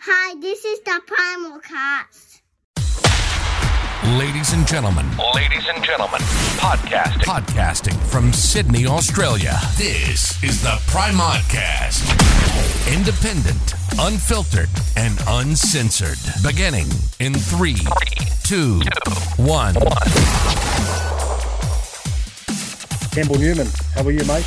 Hi, this is the Primal Cast. Ladies and gentlemen, Ladies and gentlemen, podcasting. podcasting from Sydney, Australia. This is the Primodcast. Independent, unfiltered, and uncensored. Beginning in three, two, one. Campbell Newman, how are you, mate?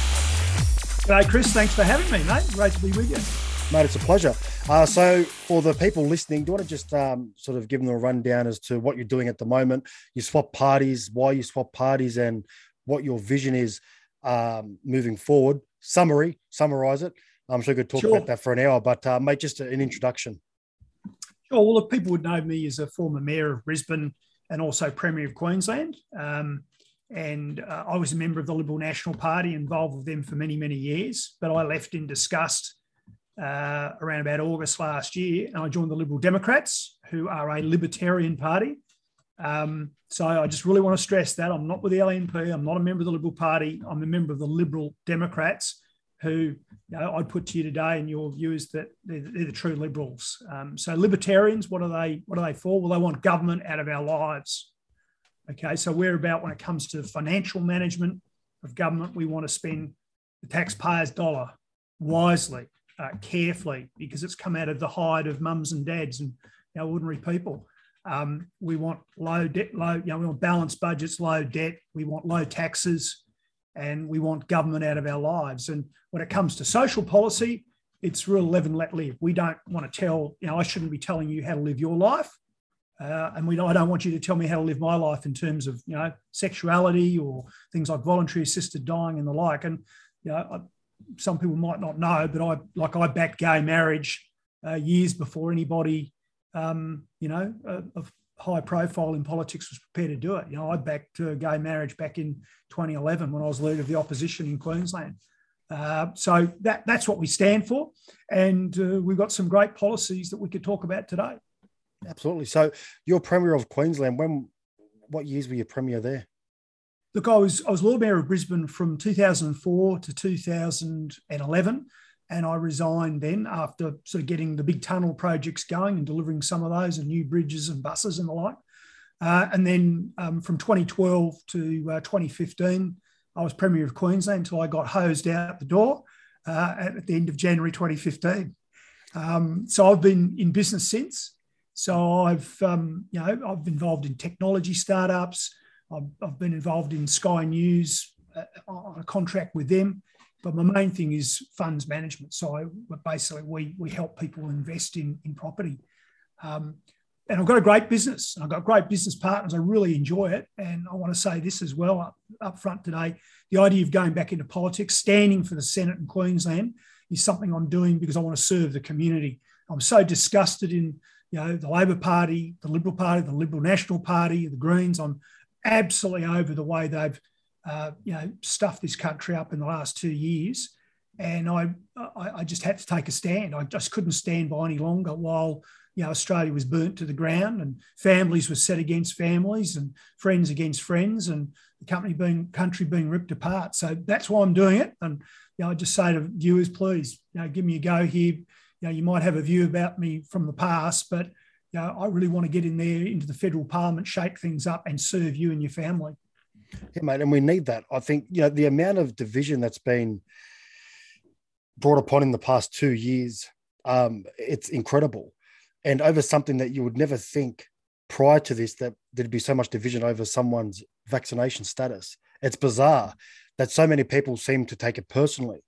G'day, Chris. Thanks for having me, mate. Great to be with you. Mate, it's a pleasure. Uh, so, for the people listening, do you want to just um, sort of give them a rundown as to what you're doing at the moment? You swap parties, why you swap parties, and what your vision is um, moving forward. Summary, summarize it. I'm sure we could talk Sure. about that for an hour, but uh, mate, just an introduction. Sure. Well, look, people would know me as a former mayor of Brisbane and also Premier of Queensland. Um, and uh, I was a member of the Liberal National Party, involved with them for many, many years. But I left in disgust uh, around about August last year, and I joined the Liberal Democrats, who are a libertarian party. Um, so I just really want to stress that I'm not with the LNP. I'm not a member of the Liberal Party. I'm a member of the Liberal Democrats, who you know, I'd put to you today, in your view, is that they're, they're the true liberals. Um, so libertarians, what are they? What are they for? Well, they want government out of our lives. Okay, so we're about when it comes to financial management of government, we want to spend the taxpayers' dollar wisely, uh, carefully, because it's come out of the hide of mums and dads and our ordinary people. Um, we want low debt, low, you know, we want balanced budgets, low debt. We want low taxes, and we want government out of our lives. And when it comes to social policy, it's real live and let live. We don't want to tell, you know, I shouldn't be telling you how to live your life. Uh, and we, I don't want you to tell me how to live my life in terms of, you know, sexuality or things like voluntary assisted dying and the like. And, you know, some people might not know, but I, like I backed gay marriage uh, years before anybody, um, you know, uh, of high profile in politics was prepared to do it. You know, I backed uh, gay marriage back in 2011 when I was leader of the opposition in Queensland. Uh, so that, that's what we stand for. And uh, we've got some great policies that we could talk about today. Absolutely. So, you're Premier of Queensland. When, what years were you Premier there? Look, I was I was Lord Mayor of Brisbane from 2004 to 2011, and I resigned then after sort of getting the big tunnel projects going and delivering some of those and new bridges and buses and the like. Uh, and then um, from 2012 to uh, 2015, I was Premier of Queensland until I got hosed out the door uh, at the end of January 2015. Um, so I've been in business since. So I've um, you know I've been involved in technology startups. I've, I've been involved in Sky News uh, on a contract with them. But my main thing is funds management. So I, basically, we, we help people invest in, in property. Um, and I've got a great business. I've got great business partners. I really enjoy it. And I want to say this as well up, up front today. The idea of going back into politics, standing for the Senate in Queensland, is something I'm doing because I want to serve the community. I'm so disgusted in you know the Labor Party, the Liberal Party, the Liberal National Party, the Greens. I'm absolutely over the way they've uh, you know stuffed this country up in the last two years, and I, I I just had to take a stand. I just couldn't stand by any longer while you know Australia was burnt to the ground and families were set against families and friends against friends and the company being country being ripped apart. So that's why I'm doing it. And you know, I just say to viewers, please, you know, give me a go here. You know, you might have a view about me from the past, but you know, I really want to get in there into the federal parliament, shake things up, and serve you and your family. Yeah, mate, and we need that. I think you know the amount of division that's been brought upon in the past two years. Um, it's incredible, and over something that you would never think prior to this that there'd be so much division over someone's vaccination status. It's bizarre that so many people seem to take it personally.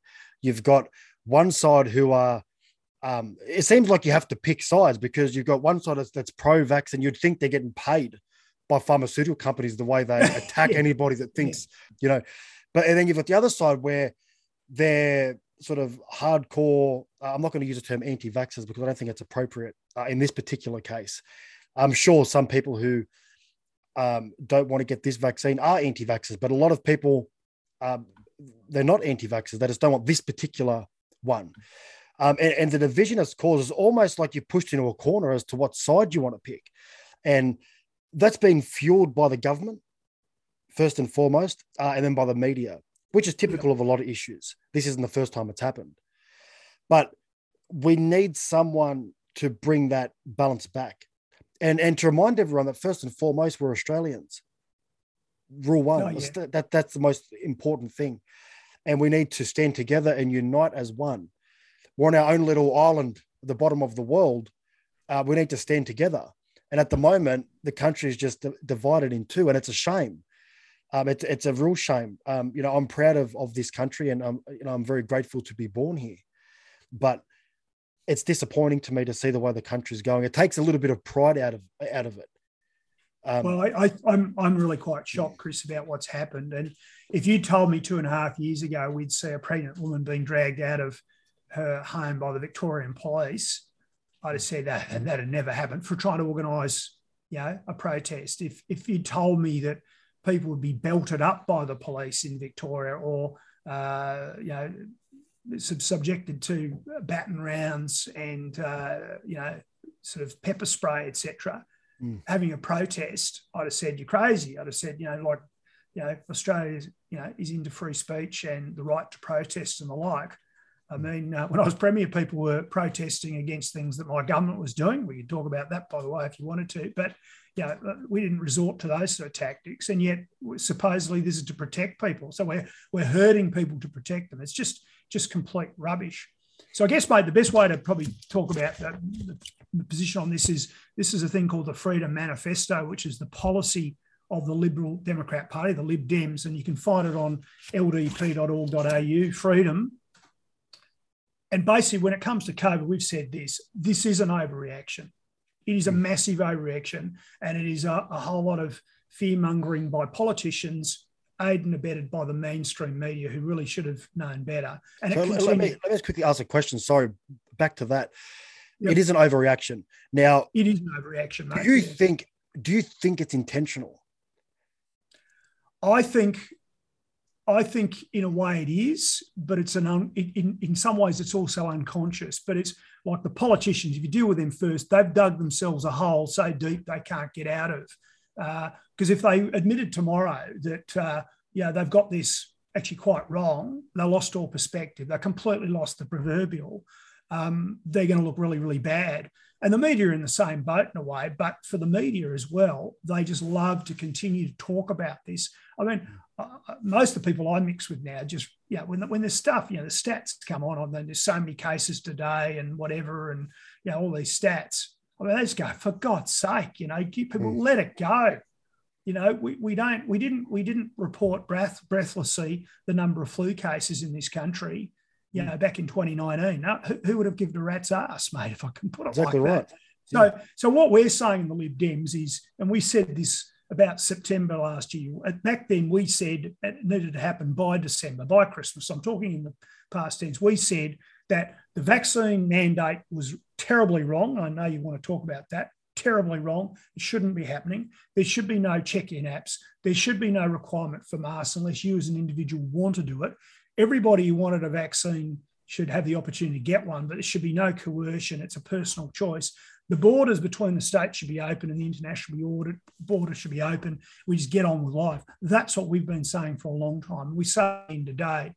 You've got one side who are um, it seems like you have to pick sides because you've got one side that's, that's pro-vax and you'd think they're getting paid by pharmaceutical companies the way they attack Yeah. anybody that thinks, you know. But and then you've got the other side where they're sort of hardcore. Uh, I'm not going to use the term anti-vaxxers because I don't think it's appropriate uh, in this particular case. I'm sure some people who um, don't want to get this vaccine are anti-vaxxers, but a lot of people um, they're not anti-vaxxers. They just don't want this particular one. Um, and, and the division it's caused is almost like you're pushed into a corner as to what side you want to pick. And that's been fueled by the government, first and foremost, uh, and then by the media, which is typical of a lot of issues. This isn't the first time it's happened. But we need someone to bring that balance back, and and to remind everyone that first and foremost we're Australians. Rule one. Oh, yeah. that that's the most important thing, and we need to stand together and unite as one. We're on our own little island, the bottom of the world. Uh, we need to stand together. And at the moment, the country is just di- divided in two, and it's a shame. Um, it's it's a real shame. Um, you know, I'm proud of of this country, and I'm you know I'm very grateful to be born here. But it's disappointing to me to see the way the country is going. It takes a little bit of pride out of out of it. Um, Well, I, I, I'm I'm really quite shocked, Chris, about what's happened. And if you told me two and a half years ago we'd see a pregnant woman being dragged out of her home by the Victorian police, I'd have said that and that had never happened for trying to organise, you know, a protest. If if you told me that people would be belted up by the police in Victoria or uh, you know sub- subjected to baton rounds and uh, you know sort of pepper spray, etc Mm. having a protest, I'd have said you're crazy. I'd have said, you know, like, you know, Australia is, you know, is into free speech and the right to protest and the like. I mean, uh, when I was premier, people were protesting against things that my government was doing. We could talk about that, by the way, if you wanted to. But you know, uh, we didn't resort to those sort of tactics, and yet supposedly this is to protect people. So we're we're hurting people to protect them. It's just just complete rubbish. So I guess, mate, the best way to probably talk about the, the, the position on this is this is a thing called the Freedom Manifesto, which is the policy of the Liberal Democrat Party, the Lib Dems, and you can find it on ldp.org.au, freedom. And basically, when it comes to COVID, we've said this this is an overreaction. It is a mm. massive overreaction, and it is a, a whole lot of fear mongering by politicians, aided and abetted by the mainstream media, who really should have known better. And so it let, me, let me just quickly ask a question. Sorry, back to that. Yep. It is an overreaction. Now, It is an overreaction, mate. do you yeah. think do you think it's intentional? I think, I think in a way it is, but it's an un, in- in some ways it's also unconscious. But it's like the politicians. If you deal with them first, they've dug themselves a hole so deep they can't get out of. Because if they admitted tomorrow that uh, yeah they've got this actually quite wrong, they lost all perspective. They completely lost the proverbial. Um, they're going to look really really bad. And the media are in the same boat in a way, but for the media as well, they just love to continue to talk about this. I mean, uh, most of the people I mix with now just, yeah, when, the, when there's stuff, you know, the stats come on, and then there's so many cases today and whatever, and, you know, all these stats. I mean, they just go, for God's sake, you know, people Mm. let it go. You know, we, we don't, we didn't, we didn't report breath, breathlessly the number of flu cases in this country, you know, back in 2019. Now, who, who would have given a rat's ass, mate, if I can put it Exactly like right. that? So, so what we're saying in the Lib Dems is, and we said this about September last year. uh, Back then, we said it needed to happen by December, by Christmas. I'm talking in the past tense. We said that the vaccine mandate was terribly wrong. I know you want to talk about that. Terribly wrong. It shouldn't be happening. There should be no check-in apps. There should be no requirement for masks unless you, as an individual, want to do it. Everybody who wanted a vaccine should have the opportunity to get one, but there should be no coercion. It's a personal choice. The borders between the states should be open and the international border should be open. We just get on with life. That's what we've been saying for a long time. We say it today.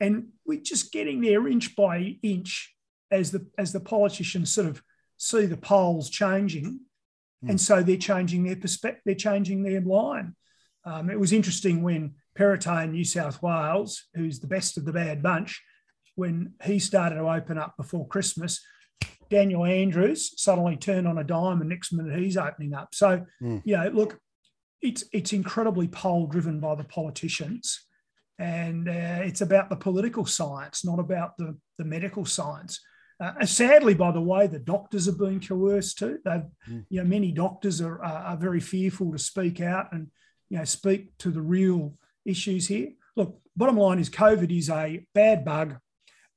And we're just getting there inch by inch as the as the politicians sort of see the polls changing. And so they're changing their perspective, they're changing their line. Um, it was interesting when Perrottet in New South Wales, who's the best of the bad bunch, when he started to open up before Christmas, Daniel Andrews suddenly turned on a dime, and next minute he's opening up. So, Mm. you know, look, it's it's incredibly poll driven by the politicians, and uh, it's about the political science, not about the the medical science. Uh, sadly, by the way, the doctors are being coerced too. They've, Mm. you know, many doctors are, are are very fearful to speak out and you know speak to the real issues here. Look, bottom line is COVID is a bad bug,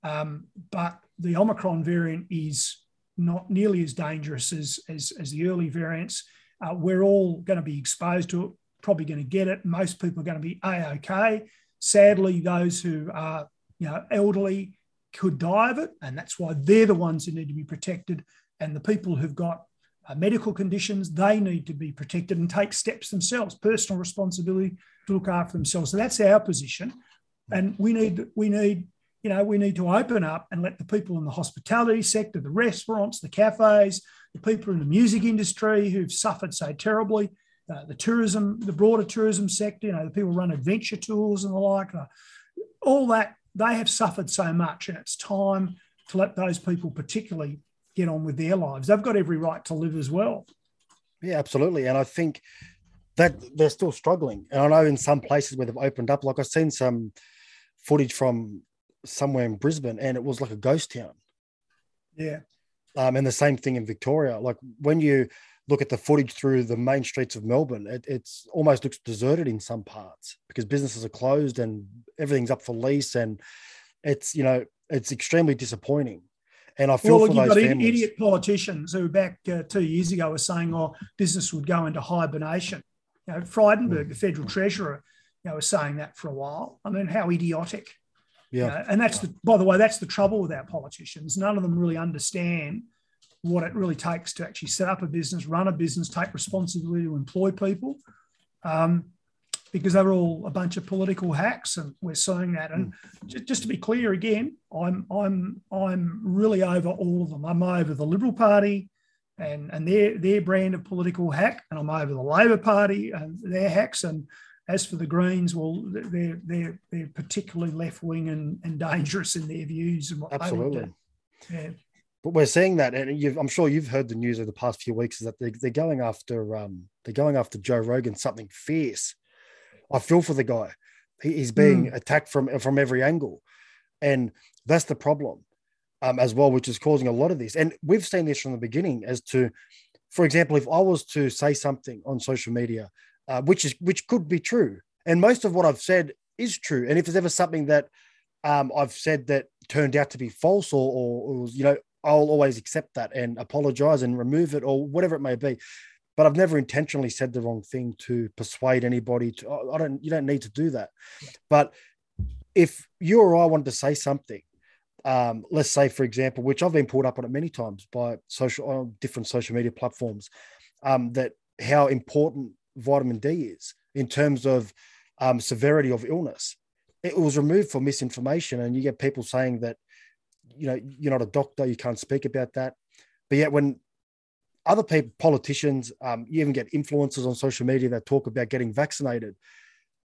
um, but the Omicron variant is not nearly as dangerous as, as, as the early variants. Uh, we're all going to be exposed to it, probably going to get it. Most people are going to be A-OK. Sadly, those who are you know, elderly could die of it, and that's why they're the ones who need to be protected. And the people who've got uh, medical conditions, they need to be protected and take steps themselves, personal responsibility to look after themselves. So that's our position, and we need we need you know, we need to open up and let the people in the hospitality sector, the restaurants, the cafes, the people in the music industry who've suffered so terribly, uh, the tourism, the broader tourism sector, you know, the people run adventure tours and the like, uh, all that, they have suffered so much. And it's time to let those people, particularly, get on with their lives. They've got every right to live as well. Yeah, absolutely. And I think that they're still struggling. And I know in some places where they've opened up, like I've seen some footage from somewhere in Brisbane and it was like a ghost town. Yeah. Um, and the same thing in Victoria. Like when you look at the footage through the main streets of Melbourne, it it's almost looks deserted in some parts because businesses are closed and everything's up for lease. And it's, you know, it's extremely disappointing. And I feel well, for those got families. idiot politicians who back uh, two years ago were saying, "Oh, business would go into hibernation." You know, Frydenberg, mm. the federal treasurer, you know, was saying that for a while. I mean, how idiotic! Yeah. You know, and that's the, by the way, that's the trouble with our politicians. None of them really understand what it really takes to actually set up a business, run a business, take responsibility to employ people, um, because they're all a bunch of political hacks, and we're seeing that. And mm. just to be clear again, I'm I'm I'm really over all of them. I'm over the Liberal Party and and their their brand of political hack, and I'm over the Labor Party and their hacks, and as for the Greens, well, they're they're they're particularly left wing and, and dangerous in their views and what absolutely. Yeah. But we're seeing that, and I'm sure you've heard the news over the past few weeks is that they, they're going after um, they're going after Joe Rogan something fierce. I feel for the guy; he, he's being mm. attacked from from every angle, and that's the problem um, as well, which is causing a lot of this. And we've seen this from the beginning as to, for example, if I was to say something on social media uh, which is which could be true. And most of what I've said is true. And if there's ever something that um, I've said that turned out to be false, or, or, or you know, I'll always accept that and apologize and remove it, or whatever it may be. But I've never intentionally said the wrong thing to persuade anybody. To I don't. You don't need to do that. But if you or I wanted to say something um, let's say, for example, which I've been pulled up on it many times by social on different social media platforms, um, that how important vitamin D is in terms of um, severity of illness. It was removed for misinformation, and you get people saying that you know you're not a doctor, you can't speak about that. But yet, when other people, politicians, um, you even get influencers on social media that talk about getting vaccinated.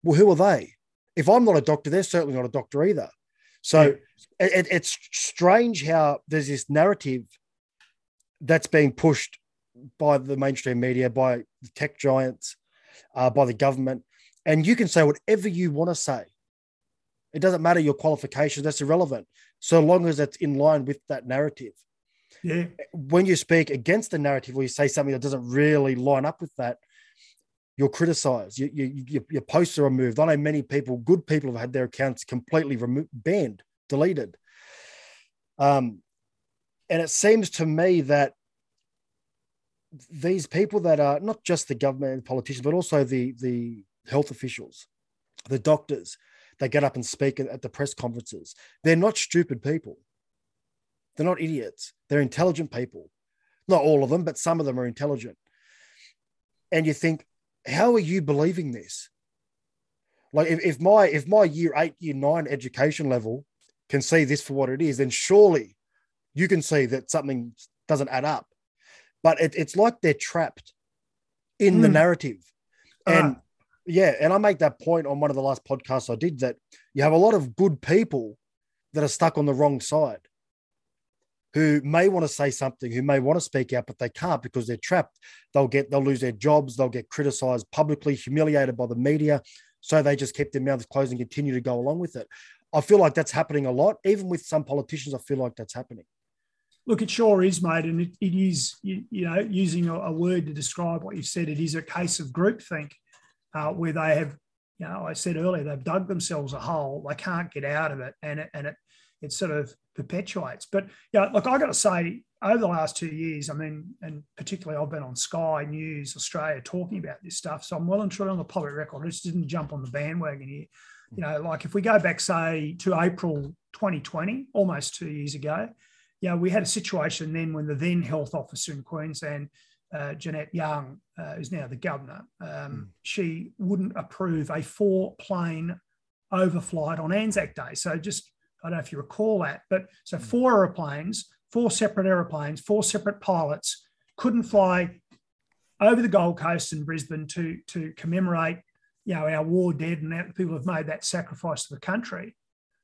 Well, who are they? If I'm not a doctor, they're certainly not a doctor either. So yeah. it, it's strange how there's this narrative that's being pushed by the mainstream media, by the tech giants, uh, by the government. And you can say whatever you want to say. It doesn't matter your qualifications, that's irrelevant, so long as it's in line with that narrative. Yeah. When you speak against the narrative or you say something that doesn't really line up with that, you're criticized. You, you, you, your posts are removed. I know many people, good people, have had their accounts completely removed, banned, deleted. Um, and it seems to me that these people that are not just the government and politicians, but also the the health officials, the doctors, they get up and speak at, the press conferences. They're not stupid people. They're not idiots. They're intelligent people. Not all of them, but some of them are intelligent. And you think, how are you believing this? Like if, if my if my year eight, year nine education level can see this for what it is, then surely you can see that something doesn't add up but it, it's like they're trapped in mm. the hmm. narrative. And uh. yeah, and I make that point on one of the last podcasts I did that you have a lot of good people that are stuck on the wrong side who may want to say something, who may want to speak out, but they can't because they're trapped. They'll get, they'll lose their jobs, they'll get criticized publicly, humiliated by the media. So they just keep their mouths closed and continue to go along with it. I feel like that's happening a lot. Even with some politicians, I feel like that's happening. Look, it sure is, mate, and it, it is, you, you, know, using a, a, word to describe what you said, it is a case of groupthink uh, where they have, you know, I said earlier, they've dug themselves a hole, they can't get out of it, and it, and it, it sort of perpetuates. But yeah, look, I got to say, over the last two years, I mean, and particularly I've been on Sky News Australia talking about this stuff, so I'm well and truly on the public record. I just didn't jump on the bandwagon here. You know, like if we go back, say, to April 2020, almost two years ago, know, we had a situation then when the then health officer in Queensland, uh, Jeanette Young, uh, who's now the governor, um, mm. she wouldn't approve a four plane overflight on Anzac Day. So just I don't know if you recall that, but so four aeroplanes, four separate aeroplanes, four separate pilots couldn't fly over the Gold Coast and Brisbane to to commemorate, you know, our war dead and the people have made that sacrifice to the country.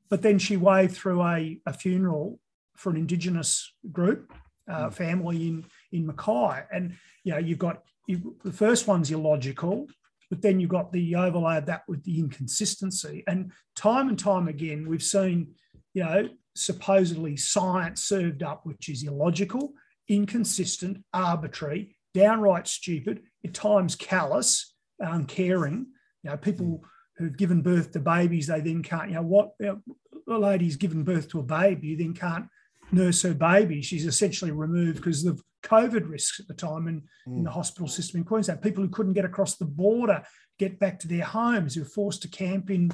But then she waved through a, a funeral for an Indigenous group, uh, family in in Mackay, and you know you've got you, the first one's illogical, but then you've got the overlay of that with the inconsistency. And time and time again, we've seen, you know, supposedly science served up, which is illogical, inconsistent, arbitrary, downright stupid, at times callous, uncaring. You know, people who've given birth to babies, they then can't, you know, what you know, the lady's given birth to a baby, you then can't nurse her baby. She's essentially removed because of COVID risks at the time in, in the hospital system in Queensland. People who couldn't get across the border, get back to their homes, who were forced to camp in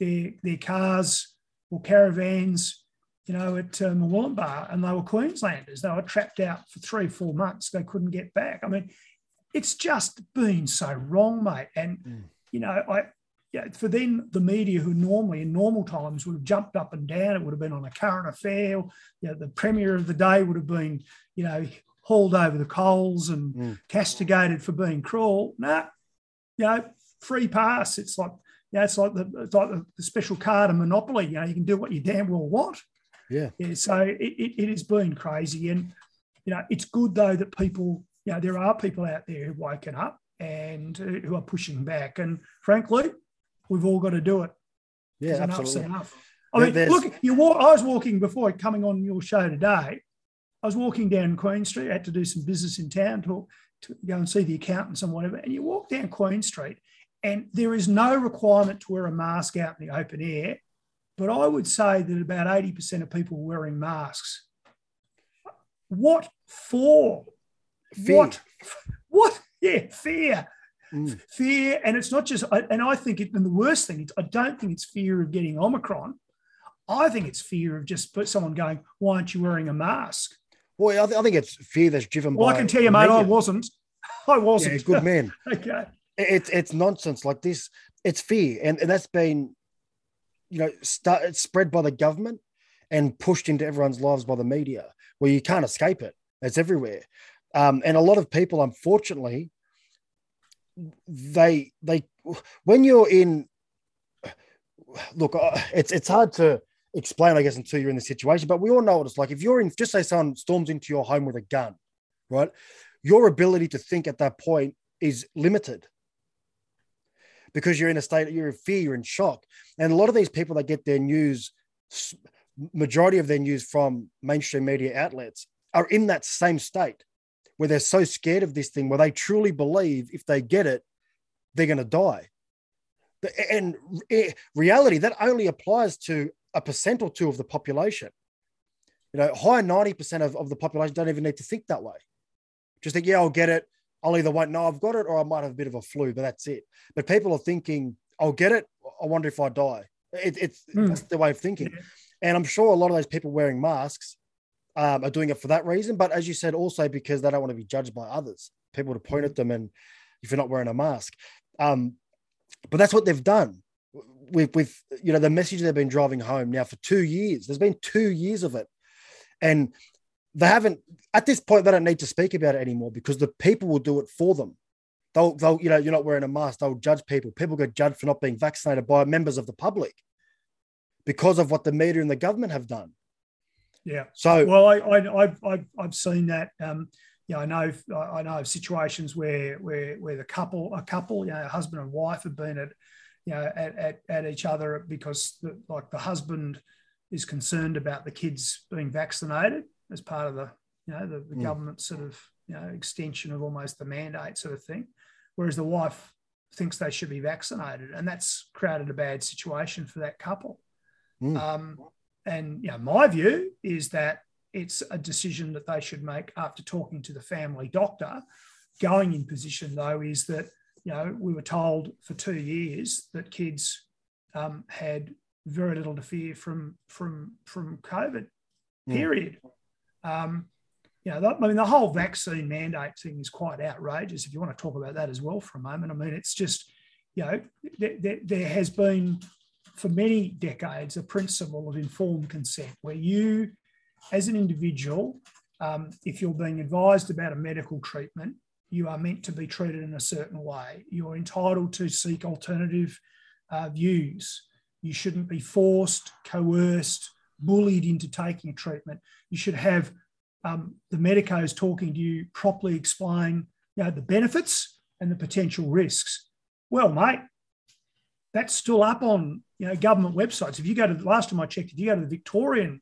their, their cars or caravans, you know, at uh, Mooloolaba, and they were Queenslanders. They were trapped out for three, four months. They couldn't get back. I mean, it's just been so wrong, mate. And, you know, I, yeah, for then the media who normally in normal times would have jumped up and down, it would have been on a current affair. You know, the premier of the day would have been, you know, hauled over the coals and Mm. castigated for being cruel. Nah, you know, free pass. It's like, you know, it's like the it's like the, special card of Monopoly. You know, you can do what you damn well want. Yeah. Yeah, so it, it, it has been crazy. And, you know, it's good though that people, you know, there are people out there who've woken up and who who are pushing back. And frankly, we've all got to do it. Yeah, absolutely. enough. I mean, there's- look, you walk, I was walking before coming on your show today. I was walking down Queen Street, I had to do some business in town, talk to go and see the accountants and whatever. And you walk down Queen Street, and there is no requirement to wear a mask out in the open air. But I would say that about 80% of people are wearing masks. What for? Fear. What? What? Yeah, fear. Mm. Fear. And it's not just, and I think it, and the worst thing, it's, I don't think it's fear of getting Omicron. I think it's fear of just put someone going, why aren't you wearing a mask? Well, I, th- I think it's fear that's driven Well, by. I can tell you, mate, I wasn't. I wasn't. good man. okay. it's it's nonsense like this it's fear and, and that's been you know start, it's spread by the government and pushed into everyone's lives by the media where you can't escape it it's everywhere um, and a lot of people unfortunately they they when you're in look uh, it's it's hard to explain i guess until you're in the situation but we all know what it's like. If you're in just say someone storms into your home with a gun right? Your ability to think at that point is limited because you're in a state, you're in fear, you're in shock. And a lot of these people that get their news, majority of their news from mainstream media outlets are in that same state where they're so scared of this thing, where they truly believe if they get it, they're going to die. And reality, that only applies to a percent or two of the population. You know, high 90% of, of the population don't even need to think that way. Just think, yeah, I'll get it. I'll either won't know I've got it or I might have a bit of a flu, but that's it. But people are thinking, I'll get it. I wonder if I die. It, it's Hmm. that's the way of thinking. And I'm sure a lot of those people wearing masks um, are doing it for that reason. But as you said, also because they don't want to be judged by others, people to point at them and if you're not wearing a mask. Um, but that's what they've done with, with you know the message they've been driving home now for two years. There's been two years of it, and they haven't at this point they don't need to speak about it anymore because the people will do it for them they'll, they'll you know you're not wearing a mask they'll judge people people get judged for not being vaccinated by members of the public because of what the media and the government have done Yeah. so Well, I, I, I've, I've, I've seen that. Um, you know, I know, I know of situations where, where, where the couple, a couple, you know, husband and wife have been at, you know, at, at, at each other because, the, like, the husband is concerned about the kids being vaccinated as part of the, you know, the, the Mm. government sort of, you know, extension of almost the mandate sort of thing, whereas the wife thinks they should be vaccinated, and that's created a bad situation for that couple. Mm. Um, and you know, my view is that it's a decision that they should make after talking to the family doctor. Going in position though is that you know we were told for two years that kids um, had very little to fear from from from COVID. Mm. Period. Um, you know, that- I mean, the whole vaccine mandate thing is quite outrageous. If you want to talk about that as well for a moment, I mean, it's just, you know, there, there, there has been for many decades a principle of informed consent, where you, as an individual, um, if you're being advised about a medical treatment, you are meant to be treated in a certain way. You're entitled to seek alternative uh, views. You shouldn't be forced, coerced, bullied into taking a treatment. You should have um, the medicos talking to you properly explain you know, the benefits and the potential risks. Well, mate, that's still up on you know government websites. If you go to the last time I checked, if you go to the Victorian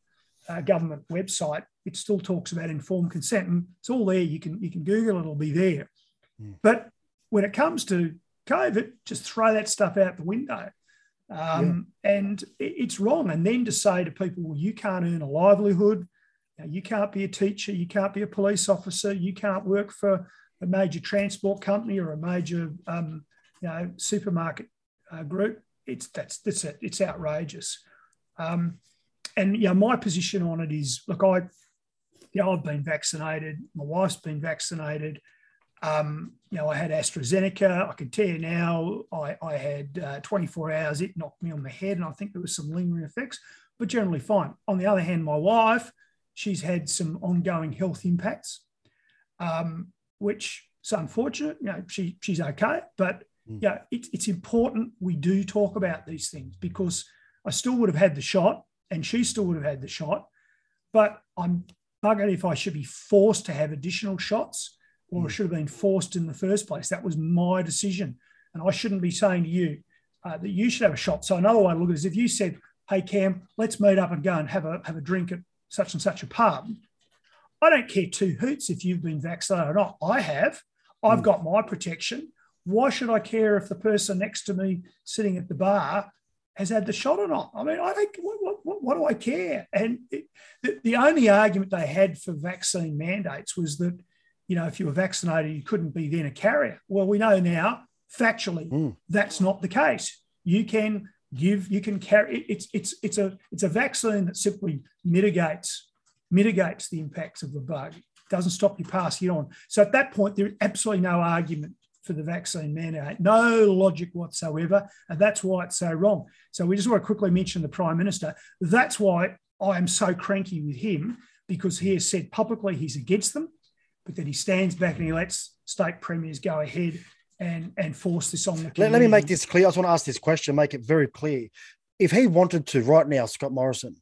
uh, government website, it still talks about informed consent, and it's all there. You can you can Google it; it'll be there. Mm. But when it comes to COVID, just throw that stuff out the window, um, yeah. and it, it's wrong. And then to say to people, "Well, you can't earn a livelihood, you can't be a teacher, you can't be a police officer, you can't work for a major transport company or a major um, you know supermarket uh, group. It's that's that's it. It's outrageous. Um, and yeah, my position on it is look, I you know, I've been vaccinated. My wife's been vaccinated. Um, you know, I had AstraZeneca. I can tell you now, I, I had uh, 24 hours. It knocked me on the head, and I think there was some lingering effects, but generally fine. On the other hand, my wife, she's had some ongoing health impacts, um, which is unfortunate. You know, she she's okay, but Mm. Yeah, it, it's important we do talk about these things because I still would have had the shot and she still would have had the shot. But I'm buggered if I should be forced to have additional shots or mm. should have been forced in the first place. That was my decision. And I shouldn't be saying to you uh, that you should have a shot. So another way to look at it is if you said, hey, Cam, let's meet up and go and have a, have a drink at such and such a pub. I don't care two hoots if you've been vaccinated or not. I have. I've mm. got my protection. Why should I care if the person next to me sitting at the bar has had the shot or not? I mean, I think, what, what, what do I care? And it, the, the only argument they had for vaccine mandates was that, you know, if you were vaccinated, you couldn't be then a carrier. Well, we know now, factually, mm. that's not the case. You can give, you can carry. It's it's it's a it's a vaccine that simply mitigates mitigates the impacts of the bug. It doesn't stop you passing it on. So at that point, there's absolutely no argument for the vaccine mandate. No logic whatsoever. And that's why it's so wrong. So we just want to quickly mention the Prime Minister. That's why I am so cranky with him because he has said publicly he's against them, but then he stands back and he lets state premiers go ahead and, and force this on the let, let me make this clear. I just want to ask this question, make it very clear. If he wanted to right now, Scott Morrison,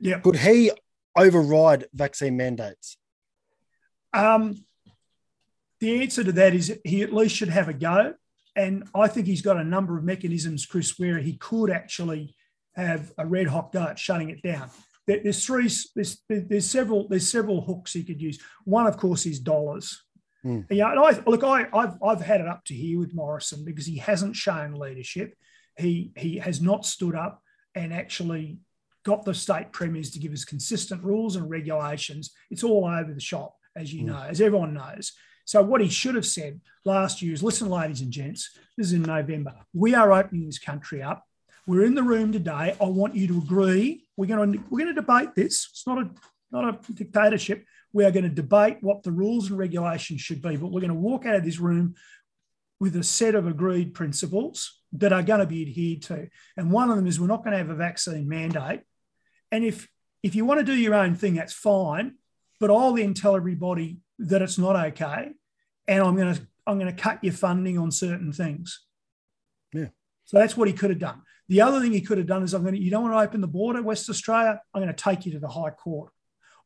yeah, could he override vaccine mandates? Um, the answer to that is he at least should have a go. And I think he's got a number of mechanisms, Chris, where he could actually have a red hot go at shutting it down. There's three, there's, there's several, there's several hooks he could use. One, of course, is dollars. Mm. Yeah, and I look, I, I've I've had it up to here with Morrison because he hasn't shown leadership. He he has not stood up and actually got the state premiers to give us consistent rules and regulations. It's all over the shop, as you mm. know, as everyone knows. So what he should have said last year is, listen, ladies and gents, this is in November. We are opening this country up. We're in the room today. I want you to agree. We're going to we're going to debate this. It's not a not a dictatorship. We are going to debate what the rules and regulations should be, but we're going to walk out of this room with a set of agreed principles that are going to be adhered to. And one of them is we're not going to have a vaccine mandate. And if if you want to do your own thing, that's fine. But I'll then tell everybody that it's not okay, and I'm going to I'm going to cut your funding on certain things. Yeah. So that's what he could have done. The other thing he could have done is I'm going to you don't want to open the border, West Australia. I'm going to take you to the High Court.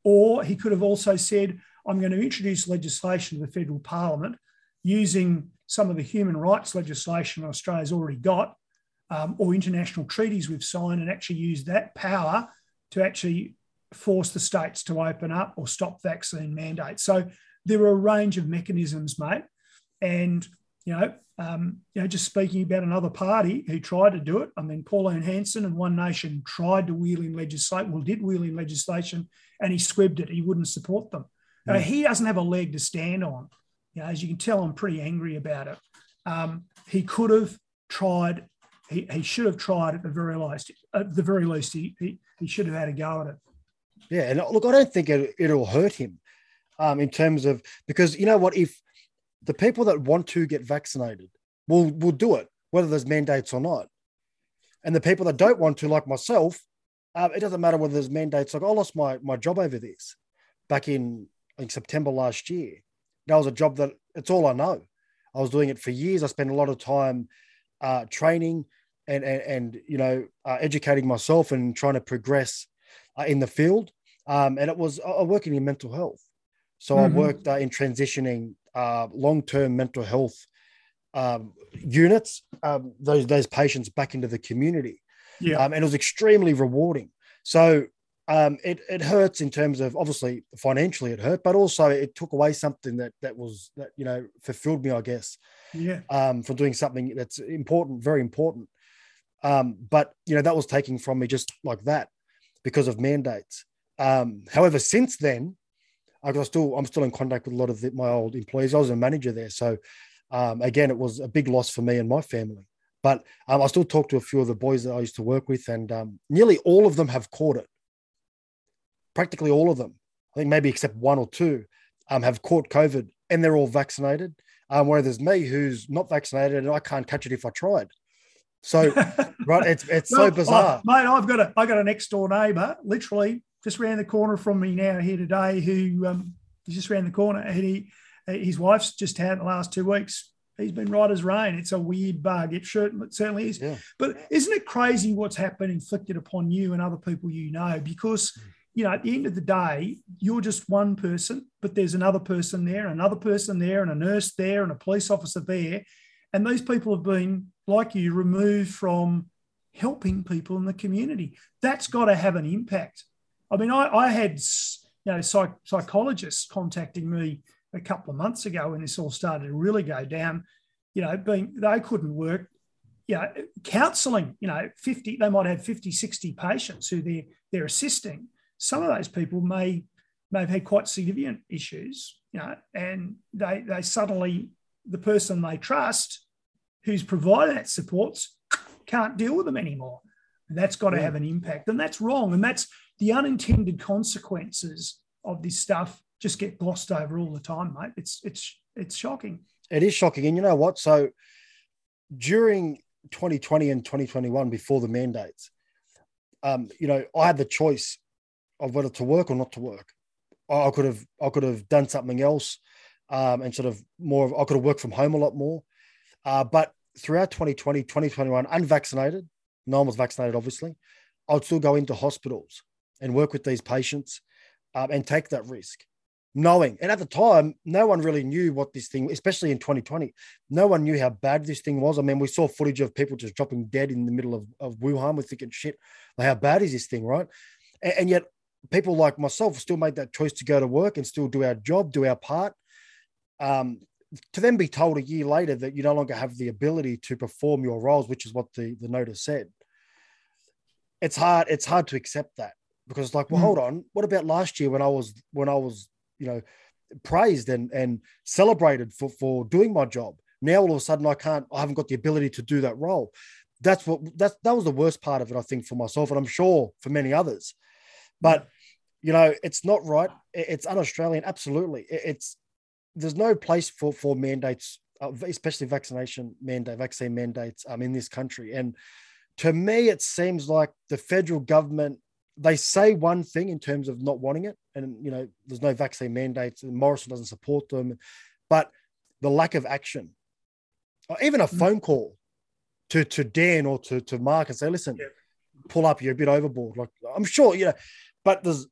Or he could have also said, I'm going to introduce legislation to the federal parliament using some of the human rights legislation Australia's already got, um, or international treaties we've signed, and actually use that power to actually force the states to open up or stop vaccine mandates. So there are a range of mechanisms, mate. And you know, um, you know, just speaking about another party who tried to do it. I mean, Pauline Hanson and One Nation tried to wheel in legislation, well, did wheel in legislation, and he squibbed it. He wouldn't support them. Mm. Uh, he doesn't have a leg to stand on. You know, as you can tell, I'm pretty angry about it. Um, he could have tried. He, he should have tried at the very least. At the very least, he, he, he should have had a go at it. Yeah, and look, I don't think it, it'll hurt him um, in terms of because you know what, if the people that want to get vaccinated will will do it, whether there's mandates or not. And the people that don't want to, like myself, uh, it doesn't matter whether there's mandates. Like I lost my my job over this back in in September last year. That was a job that it's all I know. I was doing it for years. I spent a lot of time uh, training and, and, and you know uh, educating myself and trying to progress uh, in the field. Um, and it was I working in mental health, so mm-hmm. I worked uh, in transitioning uh, long term mental health um, units, um, those those patients back into the community. Yeah, um, and it was extremely rewarding. So um, it it hurts in terms of obviously financially it hurt, but also it took away something that that was that you know fulfilled me, I guess. Yeah. Um, for doing something that's important, very important. Um, but you know that was taking from me just like that because of mandates. Um, however, since then, I still I'm still in contact with a lot of the, my old employees. I was a manager there, so um, again, it was a big loss for me and my family. But um, I still talk to a few of the boys that I used to work with, and um, nearly all of them have caught it. Practically all of them, I think maybe except one or two, um, have caught COVID, and they're all vaccinated. Um, whereas there's me, who's not vaccinated, and I can't catch it if I tried. So, right, it's it's well, so bizarre, mate. I've got a I got a next door neighbour, literally just around the corner from me now here today, who um, he's just around the corner, and he his wife's just had the last two weeks. He's been right as rain. It's a weird bug. It certainly is. Yeah. But isn't it crazy what's happened inflicted upon you and other people you know? Because you know, at the end of the day, you're just one person, but there's another person there, another person there, and a nurse there, and a police officer there. And these people have been, like you, removed from helping people in the community. That's got to have an impact. I mean, I, I had, you know, psych, psychologists contacting me a couple of months ago when this all started to really go down, you know, being they couldn't work, you know, counselling, you know, 50, they might have 50, 60 patients who they're they're assisting. Some of those people may may have had quite significant issues, you know, and they they suddenly the person they trust who's providing that support can't deal with them anymore. And that's got to yeah. have an impact. And that's wrong. And that's the unintended consequences of this stuff just get glossed over all the time, mate. It's it's it's shocking. It is shocking, and you know what? So during 2020 and 2021, before the mandates, um, you know, I had the choice of whether to work or not to work. I could have I could have done something else, um, and sort of more. Of, I could have worked from home a lot more, uh, but throughout 2020, 2021, unvaccinated, no one was vaccinated, obviously. I'd still go into hospitals and work with these patients um, and take that risk knowing. And at the time, no one really knew what this thing, especially in 2020, no one knew how bad this thing was. I mean, we saw footage of people just dropping dead in the middle of, of Wuhan. We're thinking, shit, like how bad is this thing, right? And, and, yet, people like myself still made that choice to go to work and still do our job, do our part. Um, to then be told a year later that you no longer have the ability to perform your roles, which is what the, the notice said. It's hard. It's hard to accept that because, it's like, well, mm. hold on. What about last year when I was when I was you know, praised and and celebrated for for doing my job. Now all of a sudden I can't, I haven't got the ability to do that role. That's what that that was the worst part of it, I think, for myself, and I'm sure for many others. But you know, it's not right. It's un-Australian. Absolutely, it's there's no place for for mandates, uh, especially vaccination mandate, vaccine mandates, um, in this country. And to me, it seems like the federal government they say one thing in terms of not wanting it, and you know, there's no vaccine mandates, and Morrison doesn't support them, but the lack of action, or even a mm. phone call to to Dan or to to Mark and say, listen, yeah. pull up, you're a bit overboard. Like I'm sure, you know, but there's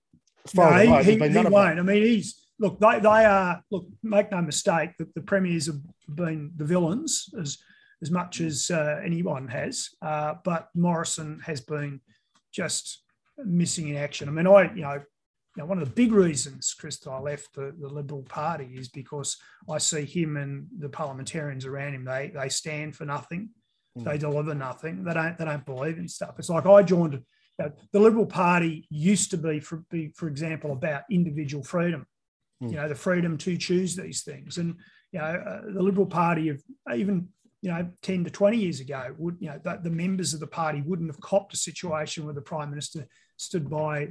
as far no, as I know, he, he, he won't. I mean, he's look, they they are look, make no mistake that the premiers have been the villains as as much as uh, anyone has, uh, but Morrison has been just missing in action. I mean, I, you know, you know, one of the big reasons, Chris, that I left the, the Liberal Party is because I see him and the parliamentarians around him. They they stand for nothing. Mm. They deliver nothing. They don't they don't believe in stuff. It's like I joined. You know, the Liberal Party used to be, for be, for example, about individual freedom. Mm. You know, the freedom to choose these things, and you know, uh, the Liberal Party of even you know, 10 to 20 years ago, would you know the, the members of the party wouldn't have copped a situation where the prime minister stood by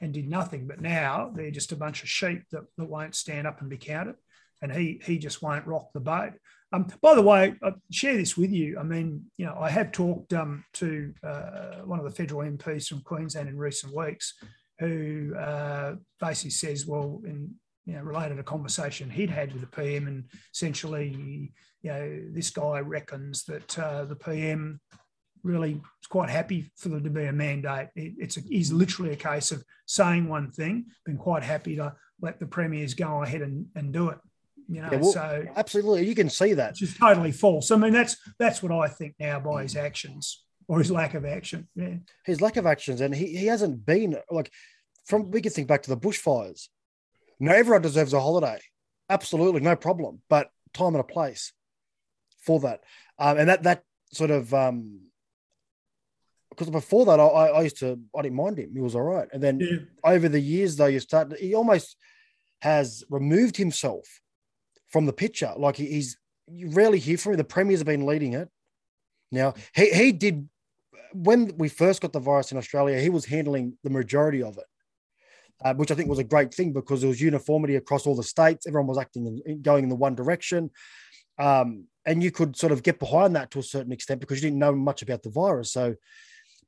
and did nothing. But now they're just a bunch of sheep that, that won't stand up and be counted. and he he just won't rock the boat. Um, by the way, I share this with you. I mean, you know, I have talked um, to uh, one of the federal MPs from Queensland in recent weeks, who uh, basically says, well, in you know, related a conversation he'd had with the PM, and essentially, you know, this guy reckons that uh, the PM really is quite happy for there to be a mandate. It, it's a, is literally a case of saying one thing, been quite happy to let the premiers go ahead and, and do it. You know, yeah, well, so absolutely, you can see that. Which is totally false. I mean, that's that's what I think now by his actions or his lack of action. Yeah, his lack of actions, and he, he hasn't been like from. We can think back to the bushfires. No, everyone deserves a holiday. Absolutely, no problem. But time and a place for that, um, and that that sort of um, because before that, I, I, used to I didn't mind him. He was all right, and then yeah. over the years, though, you start he almost has removed himself from the picture. Like he, he's you rarely hear from him. The premiers have been leading it. Now he he did when we first got the virus in Australia. He was handling the majority of it. Uh, which I think was a great thing because there was uniformity across all the states. Everyone was acting and going in the one direction. Um, and you could sort of get behind that to a certain extent because you didn't know much about the virus. So,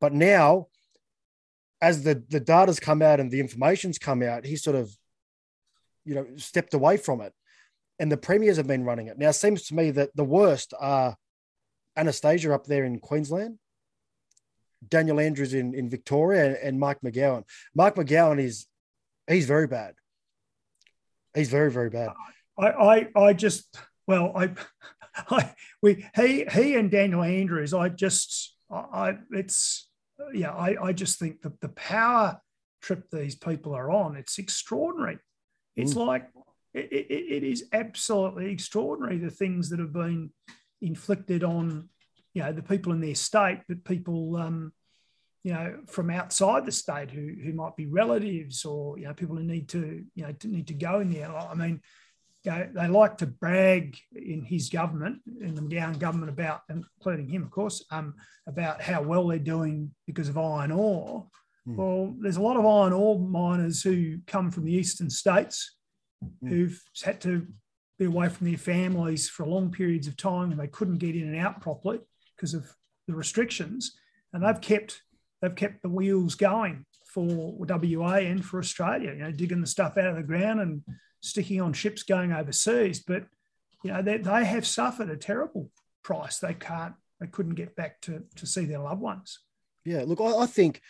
but now, as the the data's come out and the information's come out, he sort of, you know, stepped away from it and the premiers have been running it. Now, it seems to me that the worst are Annastacia up there in Queensland, Daniel Andrews in, in Victoria, and, Mark McGowan. Mike McGowan is he's very bad. He's very very bad. I I, I just well I, I we he he and Daniel Andrews. I just I it's yeah I I just think that the power trip these people are on it's extraordinary. It's mm. like it, it, it is absolutely extraordinary the things that have been inflicted on you know the people in their state, but people um, you know from outside the state who who might be relatives or you know people who need to you know need to go in there. I mean, you know, they like to brag in his government, in the McGowan government, about, including him, of course, um, about how well they're doing because of iron ore. Mm. Well, there's a lot of iron ore miners who come from the eastern states mm. who've had to be away from their families for long periods of time and they couldn't get in and out properly because of the restrictions. And they've kept they've kept the wheels going for WA and for Australia, you know, digging the stuff out of the ground and sticking on ships going overseas. But you know, they, they have suffered a terrible price. They can't, they couldn't get back to to see their loved ones. Yeah, look, I, I think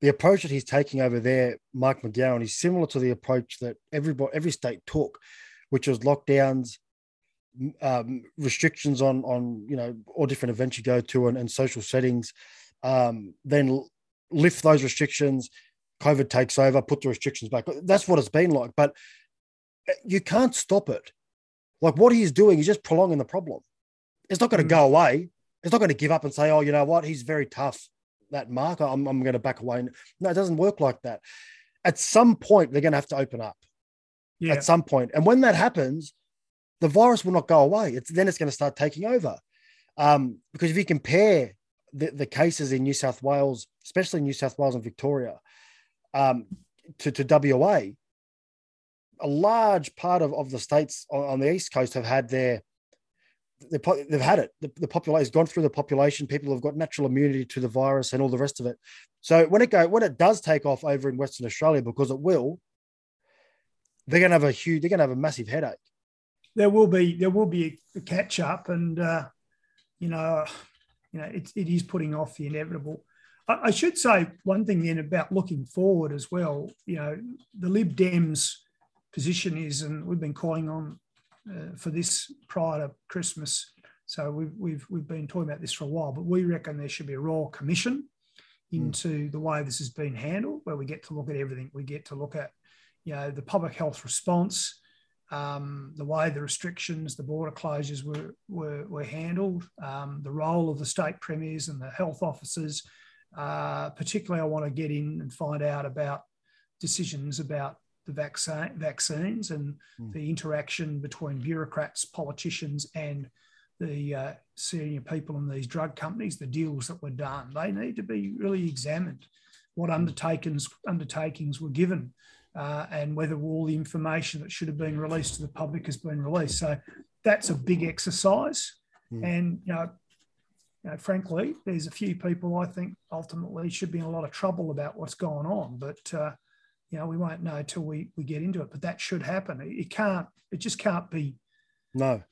the approach that he's taking over there, Mike McGowan, is similar to the approach that everybody, every state took, which was lockdowns, um, restrictions on on you know all different events you go to and, and social settings. Um, then lift those restrictions. COVID takes over, put the restrictions back. That's what it's been like. But eh, you can't stop it. Like what he's doing, he's just prolonging the problem. It's not going to mm. go away. It's not going to give up and say, "Oh, you know what? He's very tough." that mark. I'm, I'm going to back away. No, it doesn't work like that. At some point, they're going to have to open up. Yeah. At some point, and when that happens, the virus will not go away. It's then it's going to start taking over. Um, because if you compare the, the cases in New South Wales, especially New South Wales and Victoria, um, to, to WA, a large part of, of the states on, on the east coast have had their they've had it. The, the population has gone through the population. People have got natural immunity to the virus and all the rest of it. So when it go when it does take off over in Western Australia, because it will, they're going to have a huge. They're going to have a massive headache. There will be there will be a catch up, and uh, you know, you know, it, it is putting off the inevitable. I, I should say one thing then about looking forward as well. You know, the Lib Dems position is, and we've been calling on uh, for this prior to Christmas. So we've, we've, we've been talking about this for a while, but we reckon there should be a royal commission hmm. into mm. the way this has been handled, where we get to look at everything. We get to look at, you know, the public health response, um, the way the restrictions, the border closures were were, were handled, um, the role of the state premiers and the health officers. Uh, particularly, I want to get in and find out about decisions about the vaccine, vaccines and mm. the interaction between bureaucrats, politicians, and the uh, senior people in these drug companies, the deals that were done. They need to be really examined. What hmm. undertakings undertakings were given uh, and whether all the information that should have been released to the public has been released. So that's a big exercise. Mm. And, you know, you know, frankly, there's a few people I think ultimately should be in a lot of trouble about what's going on. But, uh, you know, we won't know until we, we get into it. But that should happen. It, it can't, it just can't be No.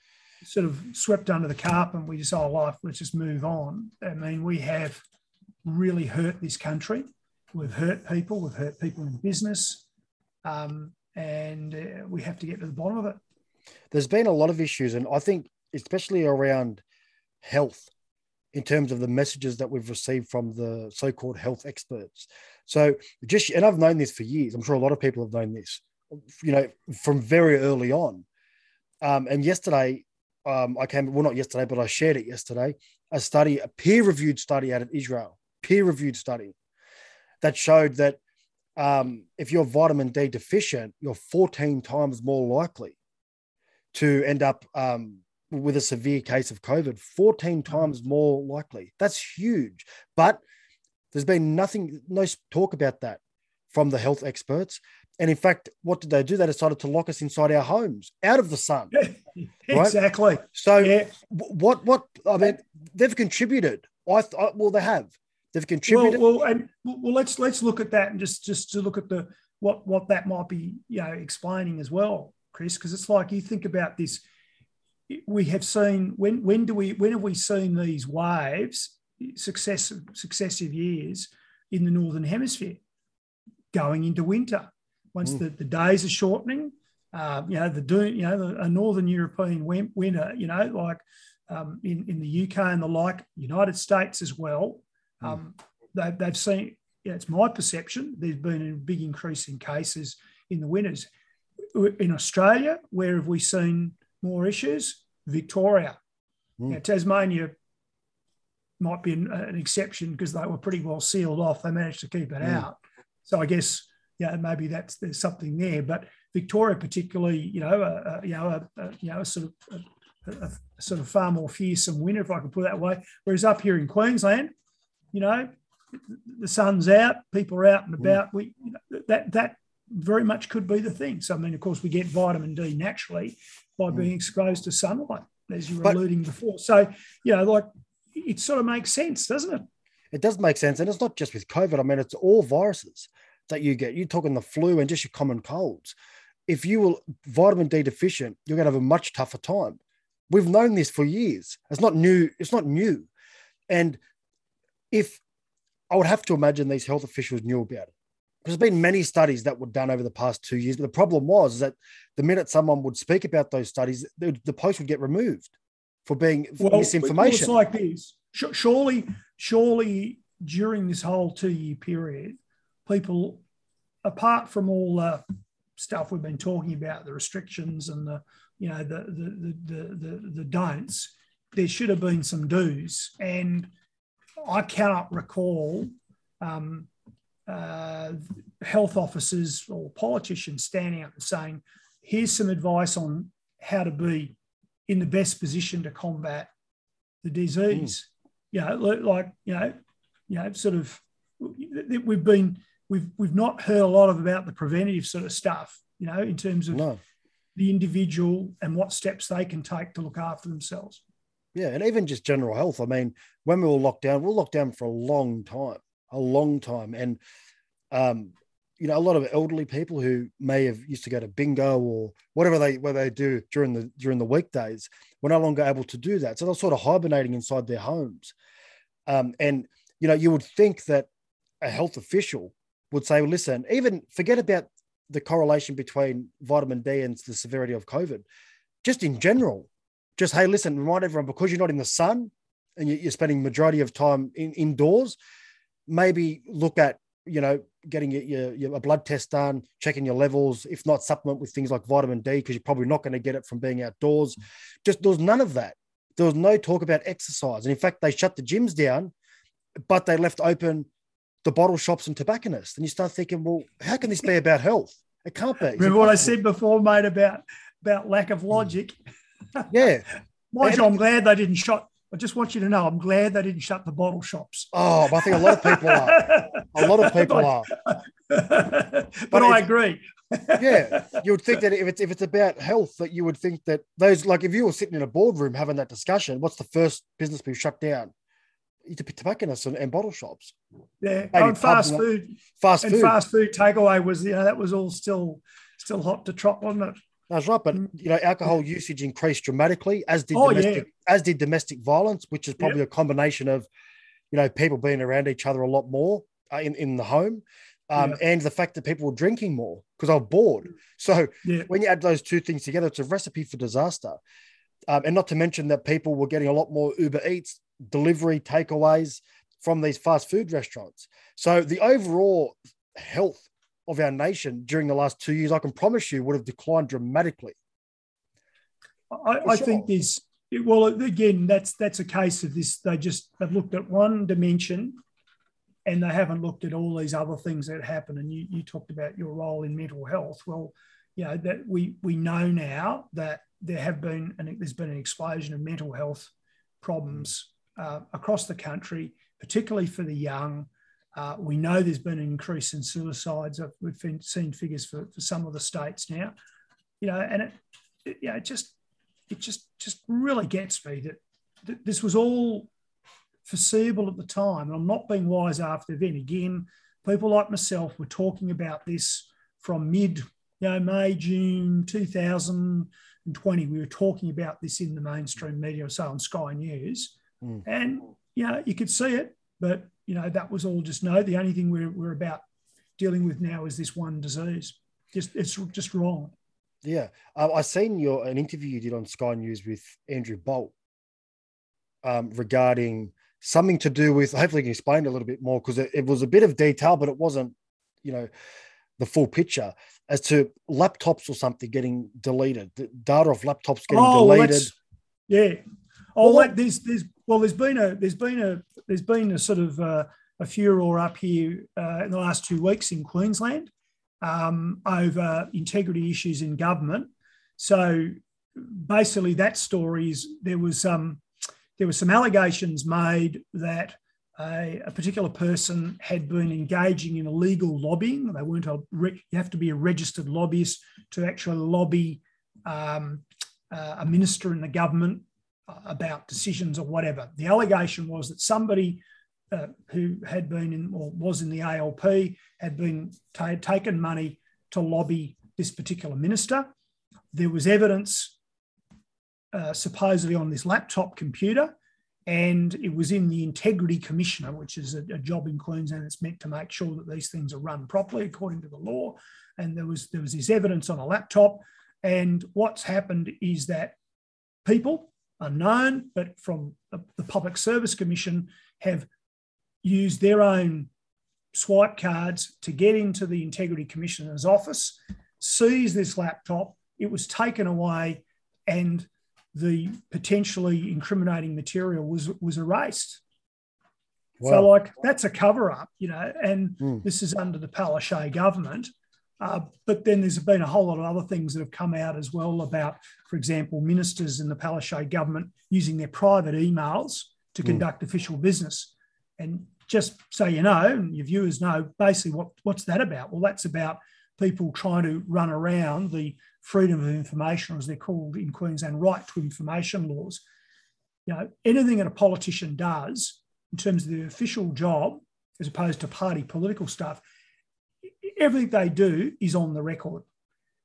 sort of swept under the carpet and we just, oh, life, let's just move on. I mean, we have really hurt this country. We've hurt people, we've hurt people in business, um, and uh, we have to get to the bottom of it. There's been a lot of issues, and I think especially around health, in terms of the messages that we've received from the so-called health experts. So just, and I've known this for years. I'm sure a lot of people have known this, you know, from very early on. Um, and yesterday, um, I came, well, not yesterday, but I shared it yesterday, a study, a peer-reviewed study out of Israel, peer-reviewed study that showed that um, if you're vitamin D deficient, you're 14 times more likely to end up um, with a severe case of COVID, 14 times more likely. That's huge. But there's been nothing, no talk about that from the health experts. And in fact, what did they do? They decided to lock us inside our homes, out of the sun. exactly. So, Yeah. what, what, I mean, they've contributed. I, th- I well, they have. They've Well, contributed. well, and well, let's let's look at that and just just to look at the what what that might be, you know, explaining as well, Chris, because it's like you think about this. We have seen when when do we when have we seen these waves successive successive years in the northern hemisphere going into winter once Mm. the, the days are shortening uh, you know the do you know the, a northern european winter you know like um, in, in the uk and the like united states as well um, they, they've seen yeah, it's my perception there's been a big increase in cases in the winters in australia where have we seen more issues? Victoria. Mm. Now, tasmania might be an, an exception because they were pretty well sealed off. They managed to keep it Mm. out. So i guess yeah maybe that's there's something there. But victoria particularly you know a, a you know a, a you know a sort of a, a, a sort of far more fearsome winter if i could put it that way. Whereas up here in queensland you know the sun's out people are out and about we you know, that that very much could be the thing so i mean of course we get vitamin d naturally by Mm. being exposed to sunlight as you were But- alluding before so you know like it sort of makes sense doesn't it It does make sense. And it's not just with COVID. I mean, it's all viruses that you get. You're talking the flu and just your common colds. If you were vitamin D deficient, you're going to have a much tougher time. We've known this for years. It's not new. It's not new. And if I would have to imagine these health officials knew about it. There's been many studies that were done over the past two years, but the problem was that the minute someone would speak about those studies, the, the post would get removed for being well, misinformation. It's like this. Surely, surely during this whole two-year period, people, apart from all the stuff we've been talking about, the restrictions and the, you know, the the the the, the, the don'ts, there should have been some do's, and I cannot recall. Um, uh, health officers or politicians standing up and saying, "Here's some advice on how to be in the best position to combat the disease." You know, like you know, you know, sort of. We've been we've we've not heard a lot of about the preventative sort of stuff. You know, in terms of no. the individual and what steps they can take to look after themselves. Yeah, and even just general health. I mean, when we were locked down, we were locked down for a long time, a long time, and um, you know, a lot of elderly people who may have used to go to bingo or whatever they what they do during the during the weekdays were no longer able to do that. So they're sort of hibernating inside their homes. Um, and you know, you would think that a health official would say, well, listen, even forget about the correlation between vitamin D and the severity of COVID. Just in general, just hey, listen, remind everyone because you're not in the sun and you- you're spending majority of time in, indoors, maybe look at you know getting your, your, your a blood test done, checking your levels. If not, supplement with things like vitamin D because you're probably not going to get it from being outdoors. Just there was none of that. There was no talk about exercise, and in fact, they shut the gyms down, but they left open the bottle shops and tobacconists. And you start thinking, well, how can this be about health? It can't be. Remember what I said before, mate, about about lack of logic. Mm. Yeah. Mind you, I'm glad they didn't shut. I just want you to know, I'm glad they didn't shut the bottle shops. Oh, but I think a lot of people are. A lot of people are. but, I it's- agree. yeah, you would think that if it's if it's about health, that you would think that those like if you were sitting in a boardroom having that discussion, what's the first business be shut down? To tobacconists and, and bottle shops, Yeah, Maybe and fast food fast and food. fast food takeaway was you know that was all still still hot to trot, wasn't it? That's right, but Mm. you know, alcohol usage increased dramatically, as did Oh, yeah. domestic, as did domestic violence, which is probably a combination of, you know, people being around each other a lot more uh, in in the home, um, and the fact that people were drinking more because they were bored. So Yeah, when you add those two things together, it's a recipe for disaster. Um, and not to mention that people were getting a lot more Uber Eats, delivery, takeaways from these fast food restaurants. So the overall health of our nation during the last two years, I can promise you, would have declined dramatically. I, I sure. think there's well again that's that's a case of this. They just they've looked at one dimension, and they haven't looked at all these other things that happen. And you you talked about your role in mental health. Well, you know that we we know now that there have been and there's been an explosion of mental health problems uh, across the country, particularly for the young. Uh, we know there's been an increase in suicides. We've been, seen figures for, for some of the states now, you know, and it, it, you know, it just it just just really gets me that, that this was all foreseeable at the time. And I'm not being wise after the event. Again, people like myself were talking about this from mid, you know, May, June 2020. We were talking about this in the mainstream media, so on Sky News. Mm. And, you know, you could see it, but, you know, that was all just no. The only thing we're, we're about dealing with now is this one disease. Just It's just wrong. Yeah, um, I seen your an interview you did on Sky News with Andrew Bolt um, regarding something to do with. Hopefully, you can explain it a little bit more because it, it was a bit of detail, but it wasn't, you know, the full picture as to laptops or something getting deleted, the data of laptops getting well, deleted. Yeah. Oh, Well, well, there's there's well, there's been a there's been a there's been a sort of uh, a furor up here uh, in the last two weeks in Queensland um, over integrity issues in government. So basically, that story is there was um, there were some allegations made that a, a particular person had been engaging in illegal lobbying. They weren't a re- you have to be a registered lobbyist to actually lobby um, uh, a minister in the government about decisions or whatever. The allegation was that somebody uh, who had been in or was in the ALP had been ta- taken money to lobby this particular minister. There was evidence uh, supposedly on this laptop computer, and it was in the Integrity Commissioner, which is a, a job in Queensland that's meant to make sure that these things are run properly according to the law. And there was there was this evidence on a laptop, and what's happened is that people unknown, but from the, Public Service Commission have used their own swipe cards to get into the Integrity Commissioner's office, seize this laptop. It was taken away, and the potentially incriminating material was was erased. So, like, that's a cover up, you know, and Mm. this is under the Palaszczuk government. Uh, but then there's been a whole lot of other things that have come out as well about, for example, ministers in the Palaszczuk government using their private emails to Mm. conduct official business. And just so you know, and your viewers know, basically what, what's that about? Well, that's about people trying to run around the freedom of information, as they're called in Queensland, right to information laws. You know, anything that a politician does in terms of the official job, as opposed to party political stuff, everything they do is on the record.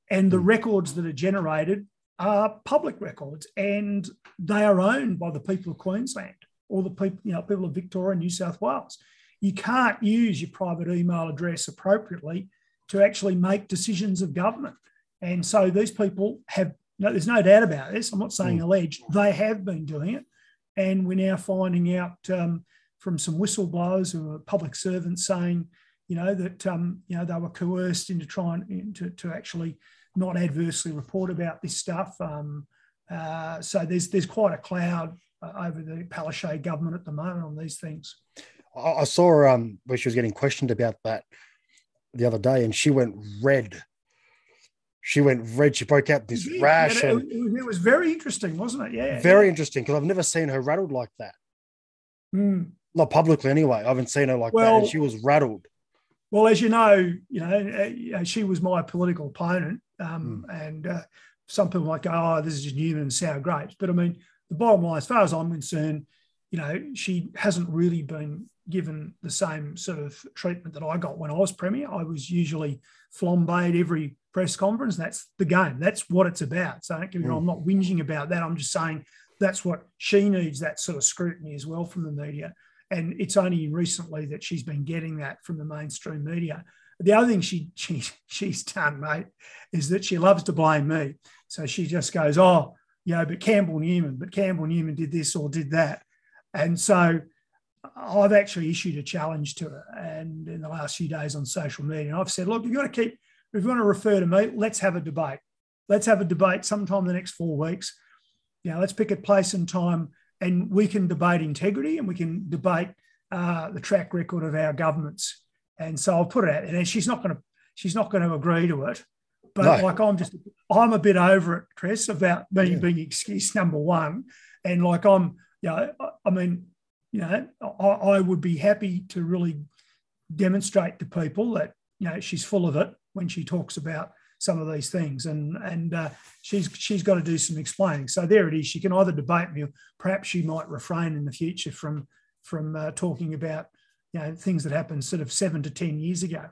And the Mm. records that are generated are public records and they are owned by the people of Queensland or the people, you know, people of Victoria and New South Wales. You can't use your private email address appropriately to actually make decisions of government. And so these people have, no, there's no doubt about this. I'm not saying alleged, they have been doing it. And we're now finding out um, from some whistleblowers who are public servants saying, you know, that um, you know they were coerced into trying to, to actually not adversely report about this stuff. Um, uh, so there's there's quite a cloud uh, over the Palaszczuk government at the moment on these things. I, saw um, where she was getting questioned about that the other day, and she went red. She went red. She broke out this Yeah, rash, it, and it- was very interesting, wasn't it? Yeah. very interesting because I've never seen her rattled like that. Mm. Not publicly, anyway. I haven't seen her like that, and she was rattled. Well, as you know, you know, uh, she was my political opponent, um, mm. and uh, some people might go, "Oh, this is just Newman and sour grapes," but I mean, the bottom line, as far as I'm concerned, you know, she hasn't really been given the same sort of treatment that I got when I was premier. I was usually flambéed every press conference. That's the game. That's what it's about. So don't get me wrong, hmm. I'm not whinging about that. I'm just saying that's what she needs that sort of scrutiny as well from the media. And it's only recently that she's been getting that from the mainstream media. The other thing she, she she's done, mate, is that she loves to blame me. So she just goes, "Oh, you know, but Campbell Newman, but Campbell Newman did this or did that," and so I've actually issued a challenge to her, and in the last few days on social media, and I've said, "Look, if you've got to keep. If you want to refer to me, let's have a debate. Let's have a debate sometime in the next four weeks. You know, let's pick a place and time and we can debate integrity and we can debate uh, the track record of our governments. And so I'll put it out, and she's not going to she's not going to agree to it. But no. like I'm just I'm a bit over it, Chris, about me yeah. being excuse number one. And like I'm, you know, I mean, you know, I, I would be happy to really demonstrate to people that you know she's full of it when she talks about some of these things, and and uh, she's she's got to do some explaining. So there it is. She can either debate me, or perhaps she might refrain in the future from from uh, talking about you know things that happened sort of seven to ten years ago.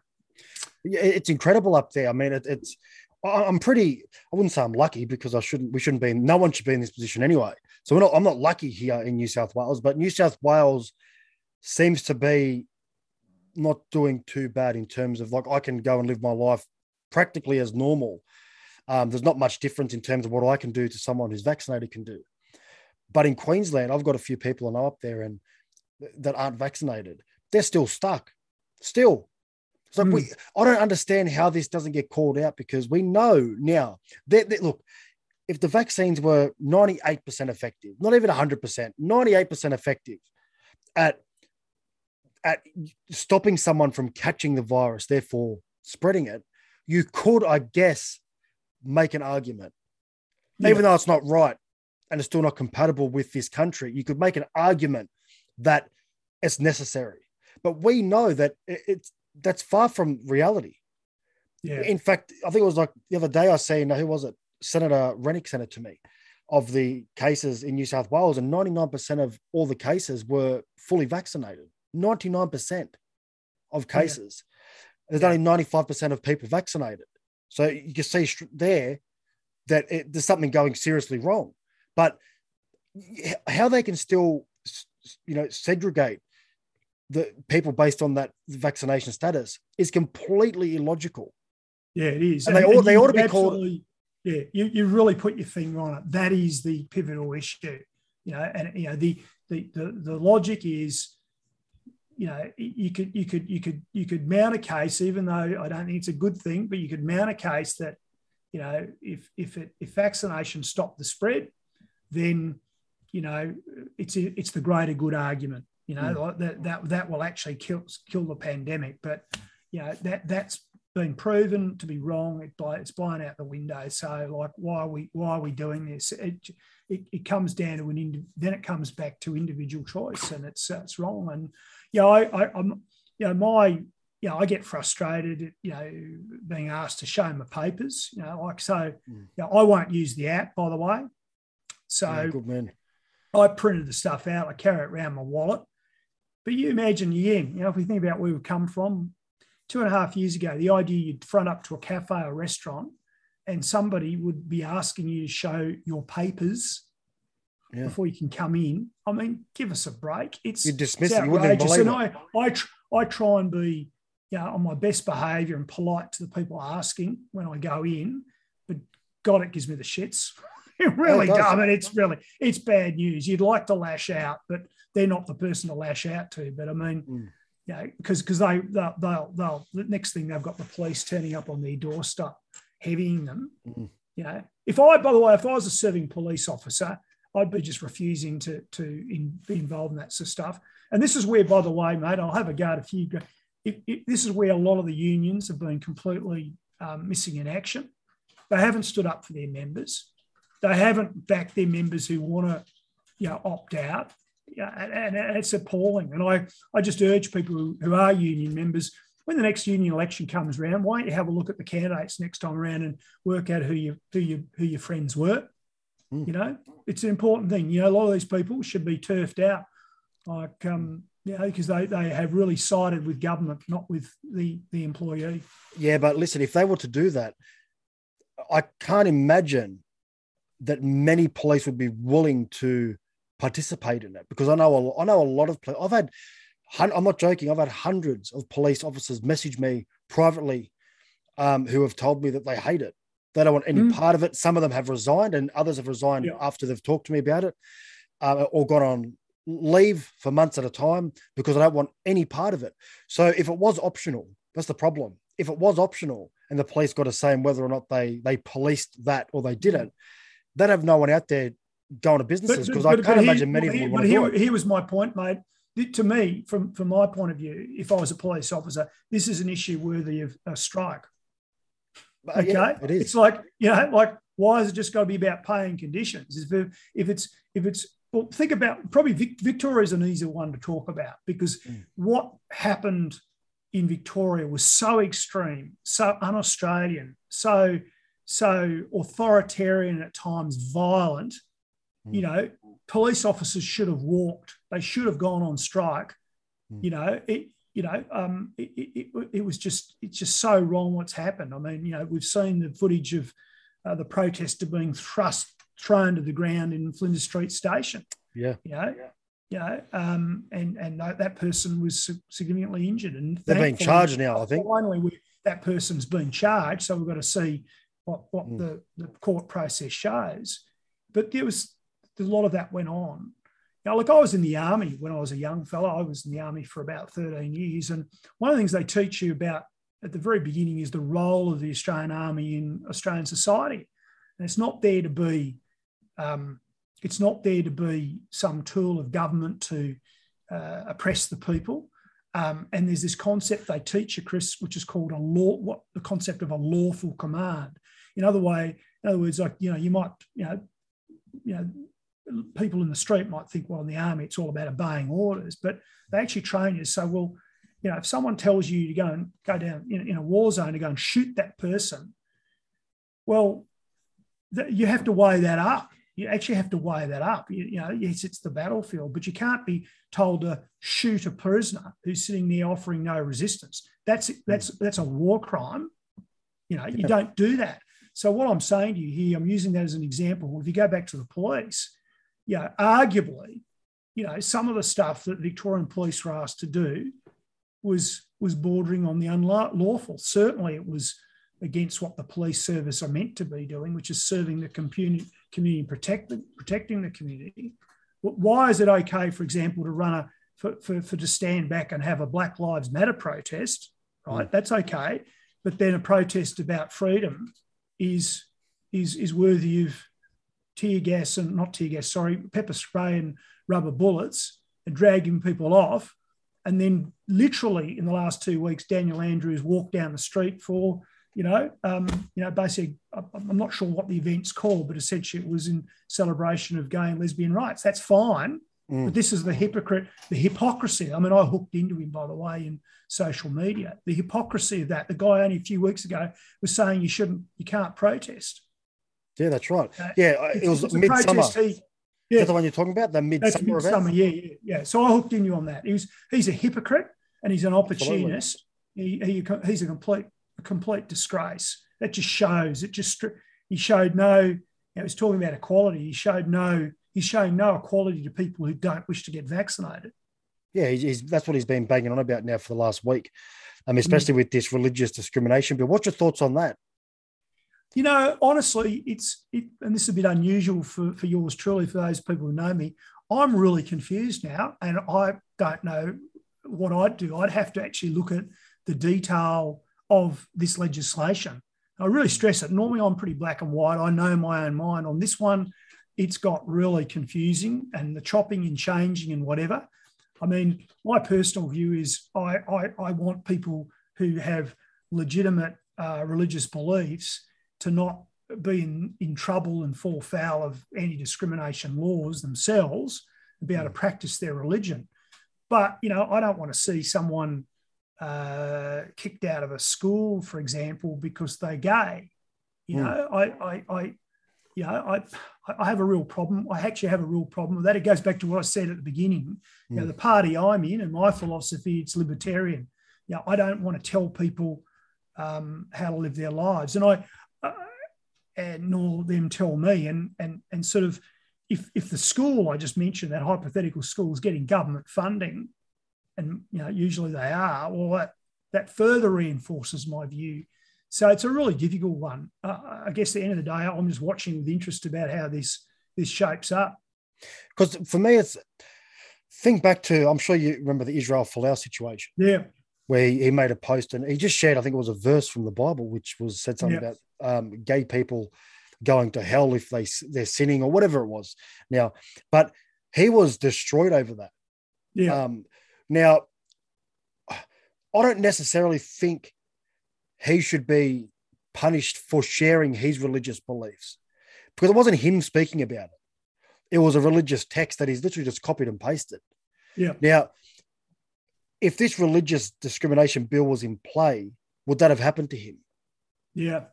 Yeah, it's incredible up there. I mean, it, it's I'm pretty. I wouldn't say I'm lucky because I shouldn't. We shouldn't be. No one should be in this position anyway. So not, I'm not lucky here in New South Wales, but New South Wales seems to be not doing too bad in terms of like I can go and live my life practically as normal. Um, there's not much difference in terms of what I can do to someone who's vaccinated can do. But in Queensland, I've got a few people I know up there and that aren't vaccinated. They're still stuck. Still. So mm. we, hmm. I don't understand how this doesn't get called out because we know now that, that look, if the vaccines were 98% effective, not even 100%, 98% effective at at stopping someone from catching the virus, therefore spreading it, you could, I guess, make an argument, yeah. even though it's not right and it's still not compatible with this country. You could make an argument that it's necessary, but we know that it's that's far from reality. Yeah. In fact, I think it was like the other day I seen uh, who was it? Senator Rennick sent it to me of the cases in New South Wales, and 99% of all the cases were fully vaccinated. 99% of cases. There's only 95% of people vaccinated. So you can see there that it, there's something going seriously wrong. But how they can still, you know, segregate the people based on that vaccination status is completely illogical. Yeah, it is. And, and they, ought, they ought to be called. Yeah, you, you really put your finger on it. That is the pivotal issue. You know, and you know the the the, the logic is you know, you could you could you could you could mount a case, even though I don't think it's a good thing, but you could mount a case that, you know, if if it, if vaccination stopped the spread, then you know it's it's the greater good argument. You know mm. that that that will actually kill kill the pandemic, but you know that that's been proven to be wrong. It, it's blown out the window. So like, why are we why are we doing this? It, it, it comes down to an then it comes back to individual choice, and it's it's wrong. And you know, I, I, am you know, my, you know, I get frustrated, you know, being asked to show my papers, you know, like, so, mm. you know, I won't use the app, by the way. So, yeah, good man. I printed the stuff out, I carry it around my wallet. But you imagine, again, you know, if we think about where we've come from, two and a half years ago, the idea you'd front up to a cafe or restaurant and somebody would be asking you to show your papers yeah. before you can come in. I mean, give us a break. It's you dismiss it. You wouldn't believe and I, I, tr- I try and be, you know, on my best behaviour and polite to the people asking when I go in. But God, it gives me the shits. it really does. I mean, it's really it's bad news. You'd like to lash out, but they're not the person to lash out to. But I mean. Mm. You know, because because they they'll, they'll they'll the next thing they've got the police turning up on their doorstep, heavying them. Mm. You know, if I by the way, if I was a serving police officer I'd be just refusing to to in, be involved in that sort of stuff. And this is where, by the way, mate, I'll have a go at a few. It, it, this is where a lot of the unions have been completely um, missing in action. They haven't stood up for their members. They haven't backed their members who want to, you know, opt out. Yeah, and, and, it's appalling. And I, I just urge people who, are union members when the next union election comes around, why don't you have a look at the candidates next time around and work out who you who you who your friends were? Mm. You know, it's an important thing. You know, a lot of these people should be turfed out, like um, you know, because they they have really sided with government, not with the the employee. Yeah, but listen, if they were to do that, I can't imagine that many police would be willing to participate in it because I know a, I know a lot of police. I've had, I'm not joking. I've had hundreds of police officers message me privately, um, who have told me that they hate it. They don't want any Mm. part of it. Some of them have resigned, and others have resigned Yeah. after they've talked to me about it, uh, or gone on leave for months at a time because I don't want any part of it. So if it was optional, that's the problem. If it was optional and the police got a say whether or not they they policed that or they didn't, they'd have no one out there going to businesses because I can't imagine many of them but want to here, here was my point, mate. To me, from from my point of view, if I was a police officer, this is an issue worthy of a strike. But, Okay, yeah, it is. It's like you know, like why is it just got to be about paying conditions? If it- if it's if it's well, think about probably Vic, Victoria is an easier one to talk about because Mm. what happened in Victoria was so extreme, so un-Australian, so so authoritarian at times, violent. You know, police officers should have walked. They should have gone on strike. Mm. You know, it. You know, um, it, it, it, was just it's just so wrong what's happened. I mean, you know, we've seen the footage of uh, the protester being thrust thrown to the ground in Flinders Street Station. yeah, You know, yeah. you know, um, and and that that person was significantly injured, and they're being charged now. I think. Finally, we, that person's been charged, so we've got to see what what Mm. the, the court process shows. But there was a lot of that went on. You look, I was in the army when I was a young fellow. I was in the army for about 13 years, and one of the things they teach you about at the very beginning is the role of the Australian Army in Australian society, and it's not there to be. Um, it's not there to be some tool of government to uh, oppress the people. Um, and there's this concept they teach you, Chris, which is called a law. What the concept of a lawful command. In other way, in other words, like you know, you might you know, you know, people in the street might think, well, in the army, it's all about obeying orders, but they actually train you. So, well, you know, if someone tells you to go and go down in, in a war zone to go and shoot that person, well, th- you have to weigh that up. You actually have to weigh that up. You, you know, yes, it's the battlefield, but you can't be told to shoot a prisoner who's sitting there offering no resistance. That's hmm. that's that's a war crime. You know, you don't do that. So what I'm saying to you here, I'm using that as an example. If you go back to the police, yeah, arguably, you know, some of the stuff that Victorian police were asked to do was was bordering on the unlawful. Certainly, it was against what the police service are meant to be doing, which is serving the community, community and protect the, protecting the community. Wh- Why is it okay, for example, to run a for, for, for to stand back and have a Black Lives Matter protest, right? Mm. That's okay, but then a protest about freedom is is is worthy of tear gas and not tear gas, sorry, pepper spray and rubber bullets and dragging people off. And then literally in the last two weeks, Daniel Andrews walked down the street for, you know, um, you know, basically, I'm not sure what the event's called, but essentially it was in celebration of gay and lesbian rights. That's fine. Mm. But this is the hypocrite, the hypocrisy. I mean, I hooked into him, by the way, in social media. The hypocrisy of that. The guy only a few weeks ago was saying you shouldn't, you can't protest. Yeah, that's right. Uh, Yeah, uh, it was Midsumma. He- yeah, that the one you're talking about? The that's Midsumma Midsumma. event? Yeah, yeah, yeah. So I hooked in you on that. He was, he's a hypocrite and he's an opportunist. He, he, he's a complete, a complete disgrace. That just shows. It just he showed no. You know, he was talking about equality. He showed no. He's showing no equality to people who don't wish to get vaccinated. Yeah, he's, he's, that's what he's been banging on about now for the last week, Mm. um, especially with this religious discrimination But What's your thoughts on that? You know, honestly, it's it, and this is a bit unusual for, for yours truly, for those people who know me. I'm really confused now, and I don't know what I'd do. I'd have to actually look at the detail of this legislation. I really stress it. Normally, I'm pretty black and white. I know my own mind. On this one, it's got really confusing, and the chopping and changing and whatever. I mean, my personal view is I I, I want people who have legitimate uh, religious beliefs to not be in, in trouble and fall foul of anti discrimination laws themselves and be able to practice their religion. But, you know, I don't want to see someone uh, kicked out of a school, for example, because they're gay. You Mm. know, I, I, I, you know, I, I have a real problem. I actually have a real problem with that. It goes back to what I said at the beginning. You know, Mm. the party I'm in and my philosophy, it's libertarian. You know, I don't want to tell people um, how to live their lives, and I, and nor them tell me. And and and sort of, if if the school I just mentioned, that hypothetical school is getting government funding, and you know usually they are, well that that further reinforces my view. So it's a really difficult one. Uh, I guess at the end of the day, I'm just watching with interest about how this this shapes up. Because for me, it's think back to I'm sure you remember the Israel Folau situation Yeah, where he, made a post and he just shared, I think it was a verse from the Bible, which was said something Yeah. about um, gay people going to hell if they they're sinning or whatever it was. Now, but he was destroyed over that. yeah, Um, now, I don't necessarily think he should be punished for sharing his religious beliefs because it wasn't him speaking about it. It was a religious text that he's literally just copied and pasted. yeah. Now, if this religious discrimination bill was in play, would that have happened to him? Yeah.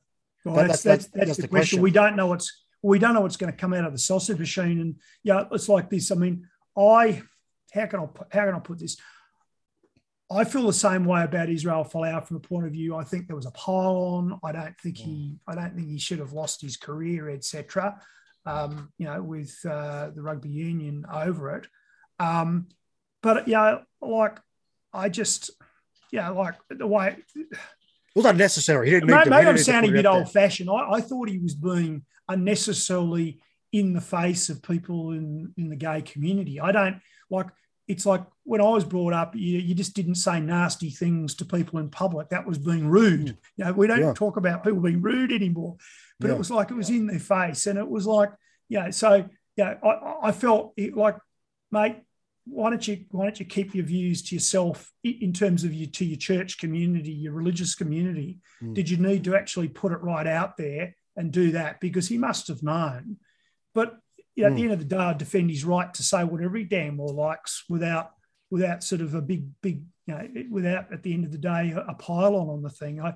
Well, That- that's, that's- that's, that's- the, the question. question. We don't know what's we don't know what's going to come out of the sausage machine. And yeah, it's like this. I mean, I how can I how can I put this? I feel the same way about Israel Folau from the point of view. I think there was a pile on. I don't think he I don't think he should have lost his career, etc. Um, you know, with uh, the rugby union over it. Um, but yeah, like I just yeah, like the way It was unnecessary. He didn't Maybe, maybe I'm sounding a bit old fashioned. I, I thought he was being unnecessarily in the face of people in, in the gay community. I don't like it's like when I was brought up, you, you just didn't say nasty things to people in public. That was being rude. You know, we don't. Yeah. talk about people being rude anymore. But Yeah. it was like it was in their face. And it was like, yeah, so yeah, I, I felt it like, mate, why don't you why don't you keep your views to yourself in terms of you to your church community, your religious community? Mm. Did you need to actually put it right out there and do that? Because he must have known. But you know, at the Mm. end of the day, I defend his right to say whatever he damn well likes without without sort of a big big you know without at the end of the day a, a pylon on the thing. I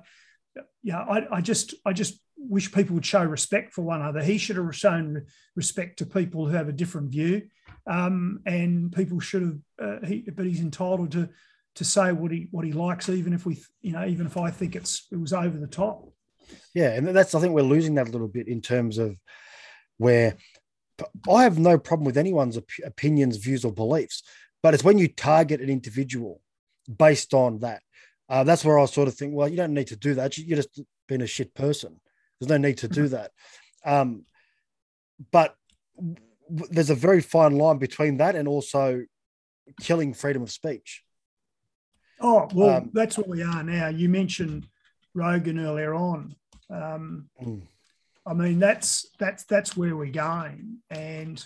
yeah, I, I just I just wish people would show respect for one another. He should have shown respect to people who have a different view, um, and people should have. Uh, he, but he's entitled to to say what he what he likes, even if we you know even if I think it's it was over the top. Yeah, and that's I think we're losing that a little bit in terms of where I have no problem with anyone's op- opinions, views, or beliefs, but it's when you target an individual based on that. Uh, that's where I sort of think, well, you don't need to do that. You- You're just being a shit person. There's no need to do that. Um, but there's a very fine line between that and also killing freedom of speech. Oh well, Um, that's what we are now. You mentioned Rogan earlier on. Um, Mm. I mean, that's that's that's where we're going, and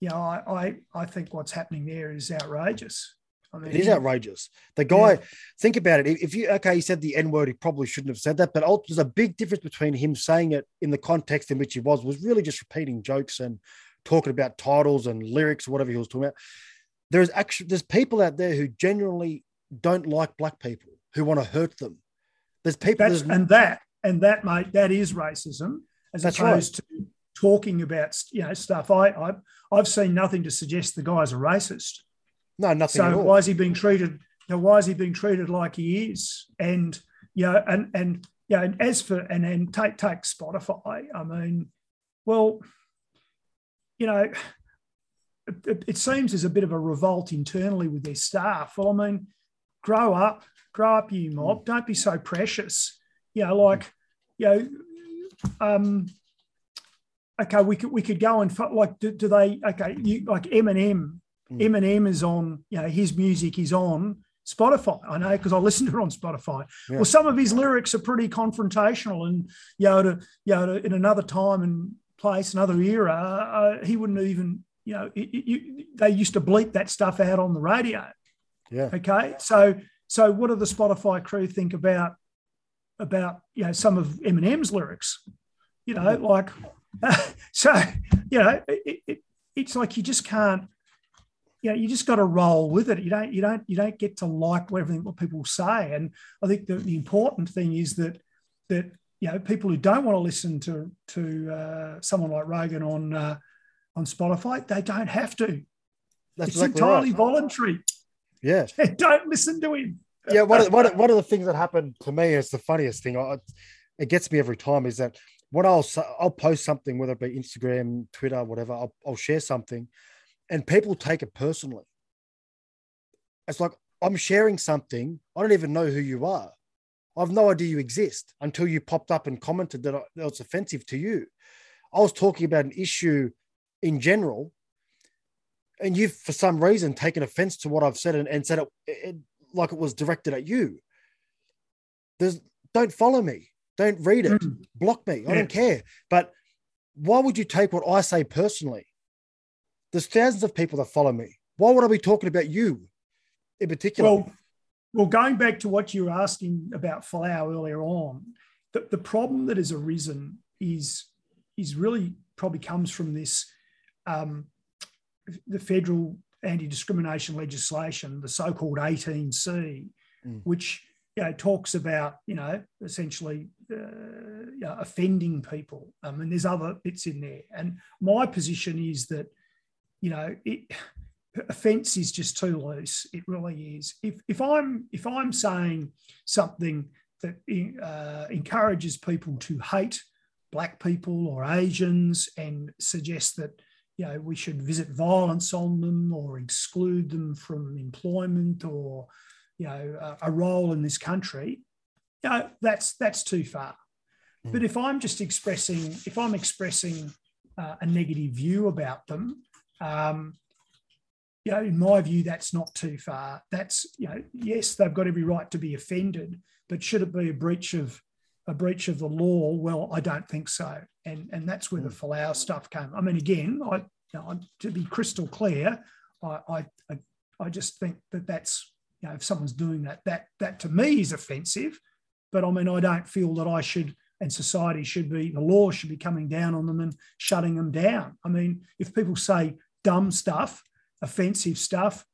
you know, I I, I think what's happening there is outrageous. I mean, It is outrageous. The guy, think about it. If you okay, he said the N word, he probably shouldn't have said that. But there's a big difference between him saying it in the context in which he was, was really just repeating jokes and talking about titles and lyrics or whatever he was talking about. There's actually there's people out there who genuinely don't like black people who want to hurt them. There's people. That's There's, and that and that, mate, that is racism, as That's right. opposed to talking about you know stuff. I, I I've seen nothing to suggest the guy's a racist. no, nothing at So why is he being treated? You know, why is he being treated like he is? And you know, and and yeah, and as for and and take take Spotify. I mean, well, you know, it, it, it seems there's a bit of a revolt internally with their staff. Well, I mean, grow up, grow up, you mob. Don't be so precious. You know, like, you know, um, okay, we could we could go and like, do, do they? Okay, you like Eminem. Mm. Eminem is on, you know, his music is on Spotify. I know because I listen to it on Spotify. Yeah. Well, some of his lyrics are pretty confrontational, and you know, to, you know, to, in another time and place, another era, uh, he wouldn't even, you know, it, it- you, they used to bleep that stuff out on the radio. Yeah. Okay, so so what do the Spotify crew think about about you know some of Eminem's lyrics? You know, like so you know, it, it, it's like you just can't. you know, you just got to roll with it. You don't, you don't, you don't get to like everything what people say. And I think the, the important thing is that that you know people who don't want to listen to to uh, someone like Rogan on uh, on Spotify, they don't have to. That's it's exactly entirely right. voluntary. Yeah. don't listen to him. yeah, one of, one, of, one of the things that happened to me is the funniest thing. I, it gets me every time is that when I'll I'll post something, whether it be Instagram, Twitter, whatever, I'll, I'll share something, and people take it personally. It's like I'm sharing something. I don't even know who you are. I have no idea you exist until you popped up and commented that, I, that it's offensive to you. I was talking about an issue in general, and you've for some reason taken offense to what I've said and, and said it, it like it was directed at you. There's don't follow me, don't read it, Mm. block me. I don't care. But why would you take what I say personally? There's thousands of people that follow me. Why would I be talking about you in particular? Well, well, going back to what you were asking about Folau earlier on, the, the problem that has arisen is is really probably comes from this um, the federal anti-discrimination legislation, the so-called 18C, Mm. which you know, talks about you know essentially uh, you know, offending people. Um, and there's other bits in there. And my position is that you know it offence is just too loose. It really is. If if I'm if I'm saying something that uh, encourages people to hate black people or Asians and suggests that you know we should visit violence on them or exclude them from employment or you know a, a role in this country, you know that's that's too far. Mm. But if I'm just expressing if I'm expressing uh, a negative view about them. Um, you know, in my view, that's not too far. That's, you know, yes, they've got every right to be offended, but should it be a breach of a breach of the law? Well, I don't think so. And and that's where the mm. Folau stuff came. I mean, again, I, you know, to be crystal clear, I, I I I just think that that's you know, if someone's doing that, that that to me is offensive. But I mean, I don't feel that I should and society should be the law should be coming down on them and shutting them down. I mean, if people say dumb stuff, offensive stuff,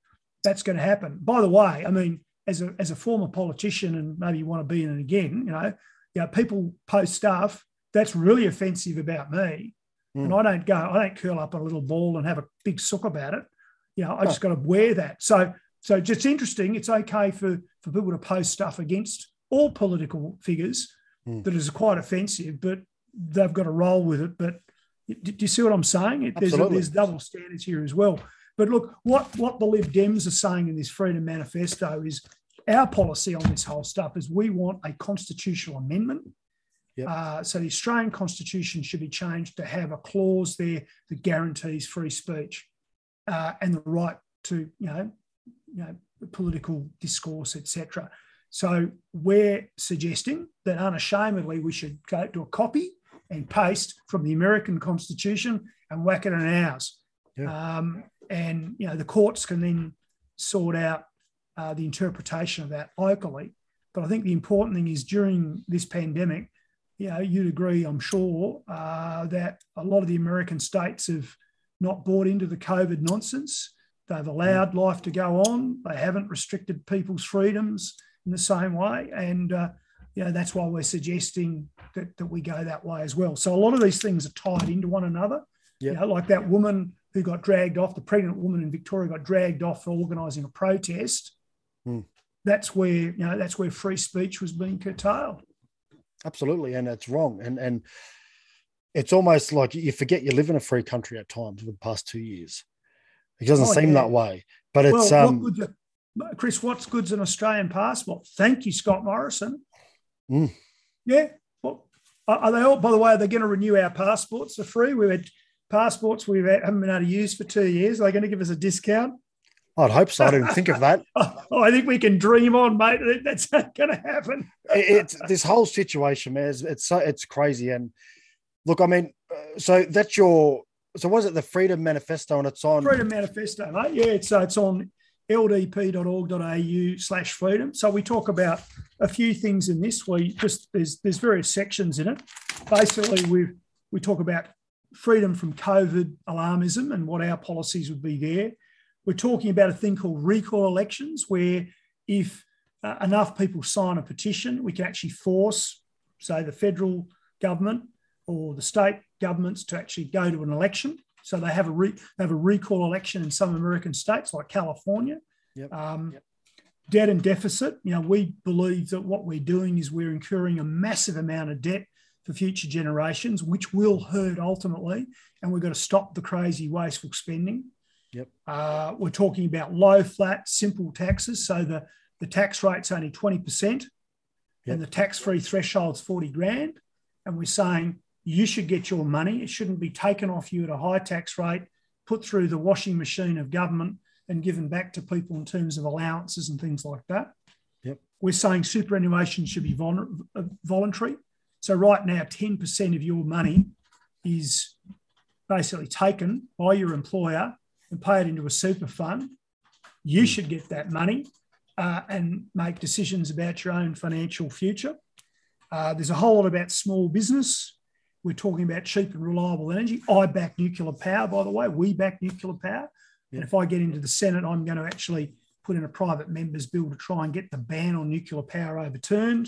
that's going to happen. By the way, I mean, as a as a former politician and maybe you want to be in it again, you know, you know, people post stuff that's really offensive about me. Mm. And I don't go, I don't curl up a little ball and have a big sook about it. You know, I just got to wear that. So so just interesting. It's okay for for people to post stuff against all political figures Mm. that is quite offensive, but they've got to roll with it. But do do you see what I'm saying? It, there's, Absolutely. there's double standards here as well. But look, what, what the Lib Dems are saying in this Freedom Manifesto is our policy on this whole stuff is we want a constitutional amendment. Yep. Uh, so the Australian Constitution should be changed to have a clause there that guarantees free speech uh, and the right to, you know, you know, political discourse, etc. So we're suggesting that unashamedly we should go to a copy and paste from the American Constitution and whack it in ours. Yeah. Um, and you know the courts can then sort out uh, the interpretation of that locally. But I think the important thing is during this pandemic, you know, you'd agree, I'm sure, uh, that a lot of the American states have not bought into the COVID nonsense. They've allowed life to go on. They haven't restricted people's freedoms in the same way. And, uh, you know, that's why we're suggesting that, that we go that way as well. So a lot of these things are tied into one another. Yep. You know, like that woman who got dragged off, the pregnant woman in Victoria got dragged off for organising a protest. Hmm. That's where, you know, that's where free speech was being curtailed. absolutely and it's wrong and and it's almost like you forget you live in a free country at times over the past two years it doesn't Oh, seem yeah. that way but it's well, um what Chris, what's good's an Australian passport? Thank you, Scott Morrison. Mm. Yeah. Well, are they all, by the way, are they going to renew our passports for free? We've had passports we haven't been able to use for two years. Are they going to give us a discount? i'd hope so i didn't think of that Oh, I think we can dream on, mate. That's not going to happen. It- it's this whole situation man it's, it's so it's crazy and look i mean uh, so that's your so was it the freedom manifesto and it's on Freedom Manifesto, mate. Yeah, it's, uh, it's on ldp.org.au slash freedom. So we talk about a few things in this. We just there's there's various sections in it. Basically, we we talk about freedom from COVID alarmism and what our policies would be there. we're talking about a thing called recall elections, where if uh, enough people sign a petition, we can actually force, say, the federal government or the state governments to actually go to an election. So they have a re- they have a recall election in some American states like California. Yep. Um, Yep. Debt and deficit. You know, we believe that what we're doing is we're incurring a massive amount of debt for future generations, which will hurt ultimately, and we've got to stop the crazy wasteful spending. Yep. Uh, we're talking about low, flat, simple taxes. So the, the tax rate's only 20% Yep. and the tax free threshold's 40 grand. And we're saying you should get your money. It shouldn't be taken off you at a high tax rate, put through the washing machine of government and given back to people in terms of allowances and things like that. Yep. We're saying superannuation should be voluntary. So right now, 10% of your money is basically taken by your employer and paid into a super fund. You should get that money uh, and make decisions about your own financial future. Uh, there's a whole lot about small business. We're talking about cheap and reliable energy. I back nuclear power, by the way. We back nuclear power. And if I get into the Senate, I'm going to actually put in a private member's bill to try and get the ban on nuclear power overturned.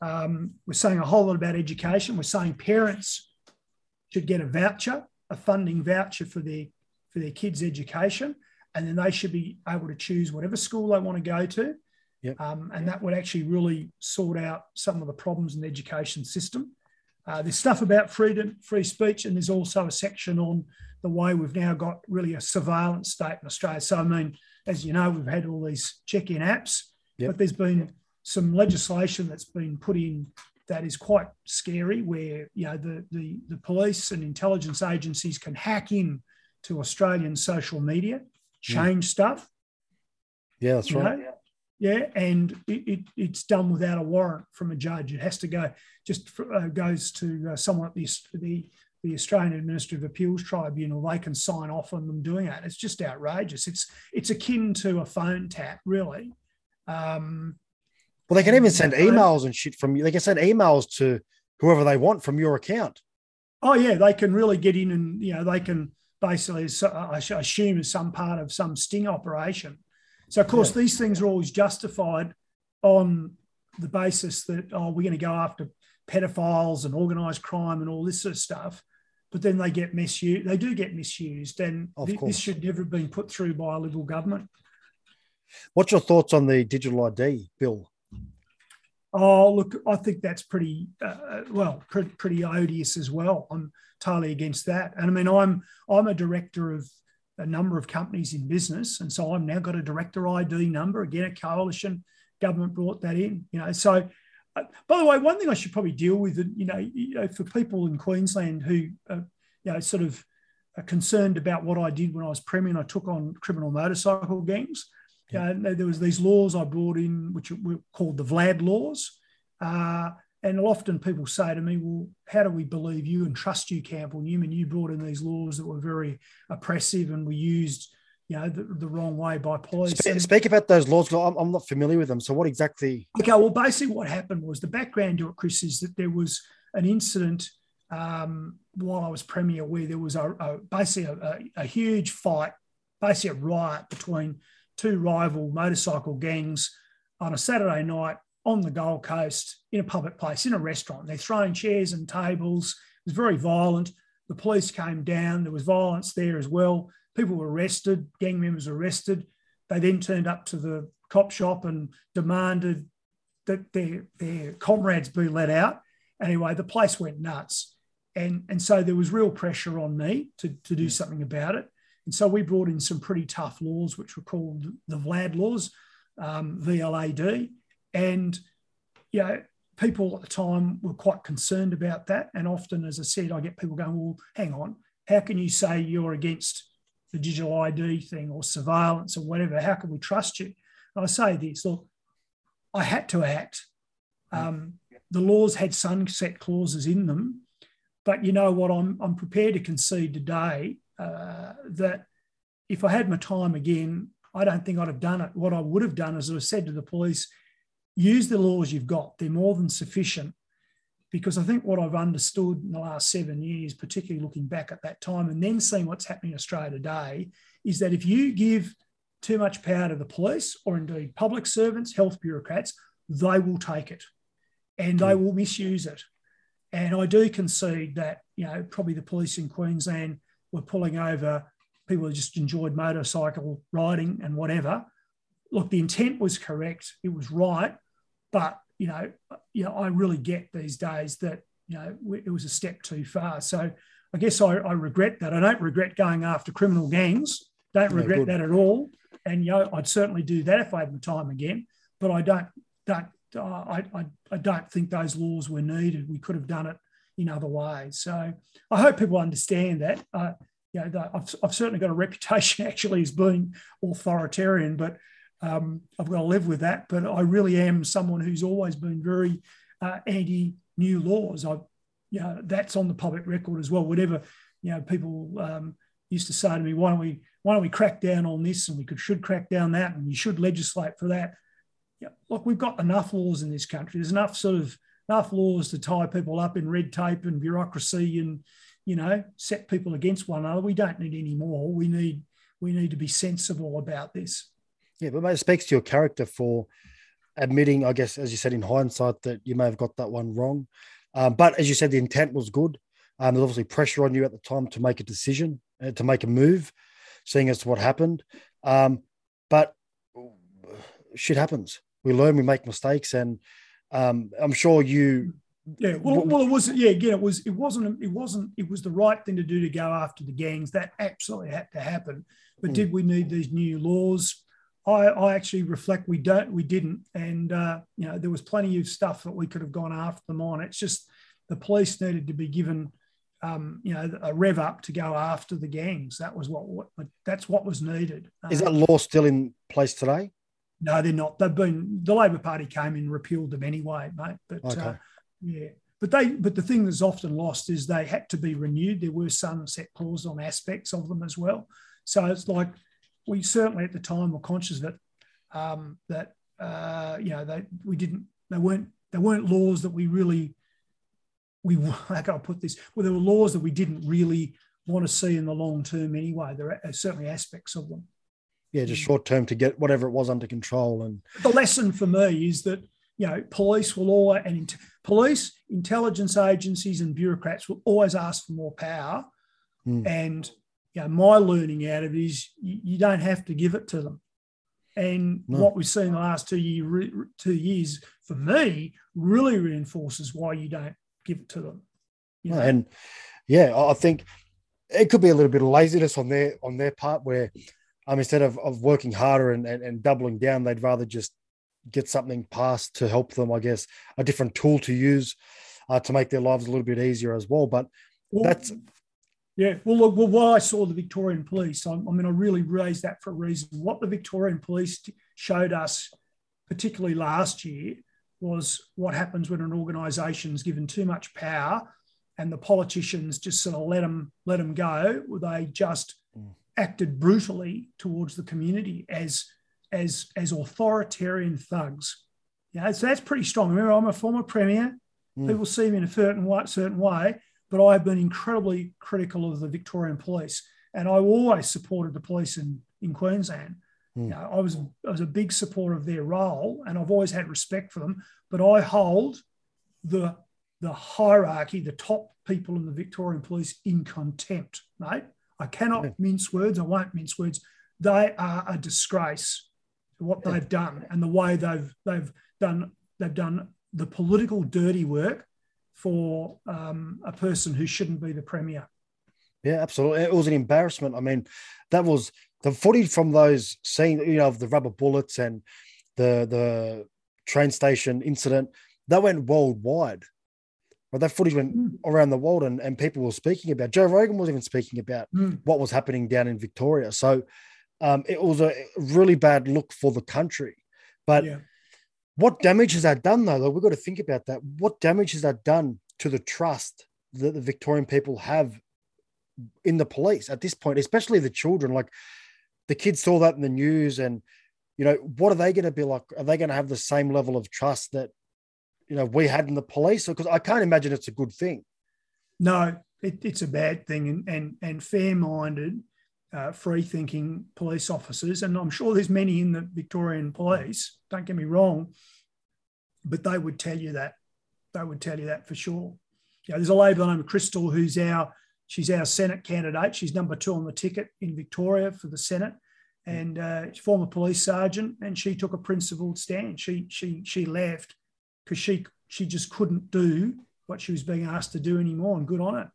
Um, we're saying a whole lot about education. We're saying parents should get a voucher, a funding voucher for their for their kids' education, and then they should be able to choose whatever school they want to go to. Yep. Um, and that would actually really sort out some of the problems in the education system. Uh, there's stuff about freedom, free speech, and there's also a section on the way we've now got really a surveillance state in Australia. So, I mean, as you know, we've had all these check-in apps, Yep. but there's been some legislation that's been put in that is quite scary, where you know the the, the police and intelligence agencies can hack in to Australian social media, change stuff. Yeah, that's right. know? Yeah, and it, it, it's done without a warrant from a judge. It has to go just uh, goes to uh, someone at the, the the Australian Administrative Appeals Tribunal. They can sign off on them doing that. It's just outrageous. It's it's akin to a phone tap, really. Um, Well, they can even mm, send emails and shit from you. They can send emails to whoever they want from your account. Oh yeah, they can really get in and you know they can basically I assume as some part of some sting operation. So of course these things are always justified on the basis that oh we're going to go after pedophiles and organised crime and all this sort of stuff, but then they get misused. They do get misused, and this should never have been put through by a liberal government. What's your thoughts on the digital ID bill? Oh, look, I think that's pretty uh, well, pretty, pretty odious as well. I'm totally against that. And I mean, I'm I'm a director of a number of companies in business, and so I've now got a director ID number. Again, a coalition government brought that in. You know, so. Uh, by the way, one thing I should probably deal with, you know, you know, for people in Queensland who, uh, you know, sort of are concerned about what I did when I was premier and I took on criminal motorcycle gangs. Uh, there was these laws I brought in, which were called the Vlad laws. Uh, and often people say to me, well, how do we believe you and trust you, Campbell Newman? You brought in these laws that were very oppressive and were used, you know, the, the wrong way by police. Spe- And- speak about those laws. I'm, I'm not familiar with them. So, what exactly? Okay, well, basically, what happened was the background to it, Chris, is that there was an incident um, while I was premier where there was a, a basically a, a, a huge fight, basically a riot between two rival motorcycle gangs on a Saturday night on the Gold Coast in a public place, in a restaurant. They're throwing chairs and tables. It was very violent. The police came down. There was violence there as well. People were arrested, gang members arrested. They then turned up to the cop shop and demanded that their, their comrades be let out. Anyway, the place went nuts. And, and so there was real pressure on me to, to do something about it. And so we brought in some pretty tough laws, which were called the VLAD laws, um, VLAD. And, you know, people at the time were quite concerned about that. And often, as I said, I get people going, well, hang on, how can you say you're against the digital ID thing or surveillance or whatever? How can we trust you? And I say this look, I had to act. Um, the laws had sunset clauses in them. But you know what? I'm, I'm prepared to concede today uh, that if I had my time again, I don't think I'd have done it. What I would have done is I said to the police, use the laws you've got. They're more than sufficient. because I think what I've understood in the last seven years, particularly looking back at that time and then seeing what's happening in Australia today, is that if you give too much power to the police or indeed public servants, health bureaucrats, they will take it and they will misuse it. And I do concede that, you know, probably the police in Queensland were pulling over people who just enjoyed motorcycle riding and whatever. Look, the intent was correct, it was right, but you know, you know, I really get these days that you know it was a step too far. So I guess I, I regret that. I don't regret going after criminal gangs. Don't regret that at all. And you know, I'd certainly do that if I had the time again. But I don't don't uh, I, I I don't think those laws were needed. We could have done it in other ways. So I hope people understand that. Uh, you know, I've, I've certainly got a reputation actually as being authoritarian, but um, I've got to live with that. But I really am someone who's always been very uh, anti new laws. I, you know, that's on the public record as well. Whatever, you know, people um, used to say to me, why don't we, why don't we crack down on this and we could, should crack down that and we should legislate for that. Yeah, look, we've got enough laws in this country. There's enough sort of enough laws to tie people up in red tape and bureaucracy and, you know, set people against one another. We don't need any more. We need we need to be sensible about this. Yeah, but it speaks to your character for admitting, I guess, as you said in hindsight, that you may have got that one wrong. Um, but as you said, the intent was good. Um, there's obviously pressure on you at the time to make a decision, uh, to make a move, seeing as to what happened. Um, but shit happens. We learn, we make mistakes, and um, I'm sure you. Yeah, well, well, it was. Yeah, again, it was. It wasn't. It wasn't. It was the right thing to do to go after the gangs. That absolutely had to happen. But mm. did we need these new laws? I, I actually reflect we don't we didn't and uh, you know there was plenty of stuff that we could have gone after them on it's just the police needed to be given um, you know a rev up to go after the gangs that was what, what that's what was needed is that law still in place today no they're not. They've been the labor party came and repealed them anyway mate but uh, okay. uh, yeah. But they but the thing that's often lost is they had to be renewed. There were sunset clauses on aspects of them as well. So it's like we certainly at the time were conscious that um, that uh, you know they we didn't they weren't they weren't laws that we really we how can I put this? Well there were laws that we didn't really want to see in the long term anyway. There are certainly aspects of them yeah just short term to get whatever it was under control and the lesson for me is that you know police will always and police intelligence agencies and bureaucrats will always ask for more power mm. and you know, my learning out of it is you, you don't have to give it to them. And no. what we've seen the last two, year, two years, for me, really reinforces why you don't give it to them. You know? And yeah, I think it could be a little bit of laziness on their on their part, where um, instead of, of working harder and, and, and doubling down, they'd rather just get something passed to help them. I guess a different tool to use uh, to make their lives a little bit easier as well. But well, that's yeah, well, look, well, what I saw the Victorian Police, I, I mean, I really raised that for a reason. What the Victorian Police showed us, particularly last year, was what happens when an organisation is given too much power, and the politicians just sort of let them let them go. They just. Acted brutally towards the community as as as authoritarian thugs. Yeah, so that's pretty strong. Remember, I'm a former premier. Mm. People see me in a certain certain way but I have been incredibly critical of the Victorian police, and I always supported the police in, in Queensland. Mm. You know, I was I was a big supporter of their role, and I've always had respect for them. But I hold the the hierarchy, the top people in the Victorian police, in contempt, mate. I cannot mince words. I won't mince words. They are a disgrace to what they've done and the way they've they've done they've done the political dirty work for um, a person who shouldn't be the premier. Yeah, absolutely. It was an embarrassment. I mean, that was the footage from those scenes, you know, of the rubber bullets and the the train station incident. That went worldwide. But that footage went mm. around the world, and, and people were speaking about. Joe Rogan was even speaking about mm. what was happening down in Victoria. So um, it was a really bad look for the country. But yeah. What damage has that done, though? We've got to think about that. What damage has that done to the trust that the Victorian people have in the police at this point, especially the children? Like the kids saw that in the news, and you know, what are they going to be like? Are they going to have the same level of trust that you know we had in the police? Because I can't imagine it's a good thing. No, it, it's a bad thing, and and and fair-minded, uh, free-thinking police officers, and I'm sure there's many in the Victorian Police. Don't get me wrong, but they would tell you that. They would tell you that for sure. Yeah, there's a lady by the name of Crystal who's our she's our Senate candidate. She's number two on the ticket in Victoria for the Senate, and uh, former police sergeant, and she took a principled stand. She she she left because she she just couldn't do what she was being asked to do anymore, and good on it.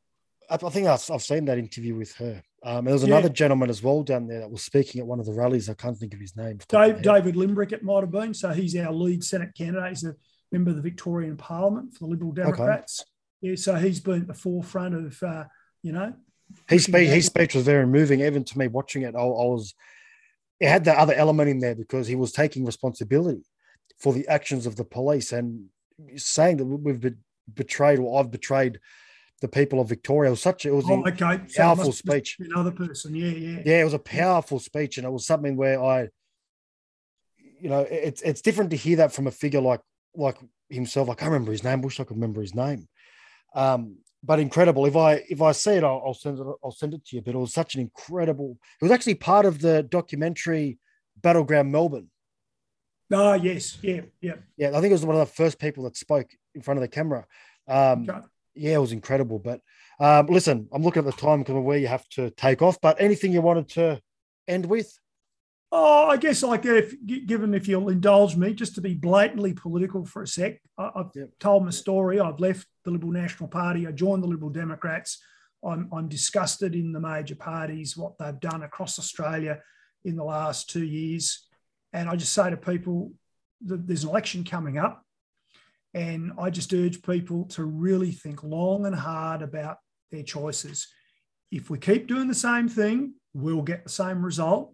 I, I think I've, I've, seen that interview with her. Um, there was another yeah. gentleman as well down there that was speaking at one of the rallies. I can't think of his name. Dave, David Limbrick, it might have been. So he's our lead Senate candidate. He's a member of the Victorian Parliament for the Liberal Democrats. Okay. Yeah, so he's been at the forefront of, uh, you know. His speech, his speech was very moving. Even to me watching it, I, I was. It had that other element in there because he was taking responsibility for the actions of the police and saying that we've been betrayed or I've betrayed the people of Victoria. It was such it was oh, a okay. so powerful speech. Another person, yeah, yeah, yeah. It was a powerful speech, and it was something where I, you know, it's it's different to hear that from a figure like like himself. I can't remember his name. Wish I could remember his name. Um, but incredible. If I if I see it, I'll, I'll, send it. I'll send it to you. But it was such an incredible. It was actually part of the documentary Battleground Melbourne. Oh yes, yeah, yeah, yeah. I think it was one of the first people that spoke in front of the camera. Um, okay. Yeah, it was incredible. But um, listen, I'm looking at the time because of where you have to take off. But anything you wanted to end with? Oh, I guess like if given if you'll indulge me, just to be blatantly political for a sec, I, have yep. told my story. I've left the Liberal National Party. I joined the Liberal Democrats. I'm, I'm disgusted in the major parties what they've done across Australia in the last two years, and I just say to people that there's an election coming up. And I just urge people to really think long and hard about their choices. If we keep doing the same thing, we'll get the same result.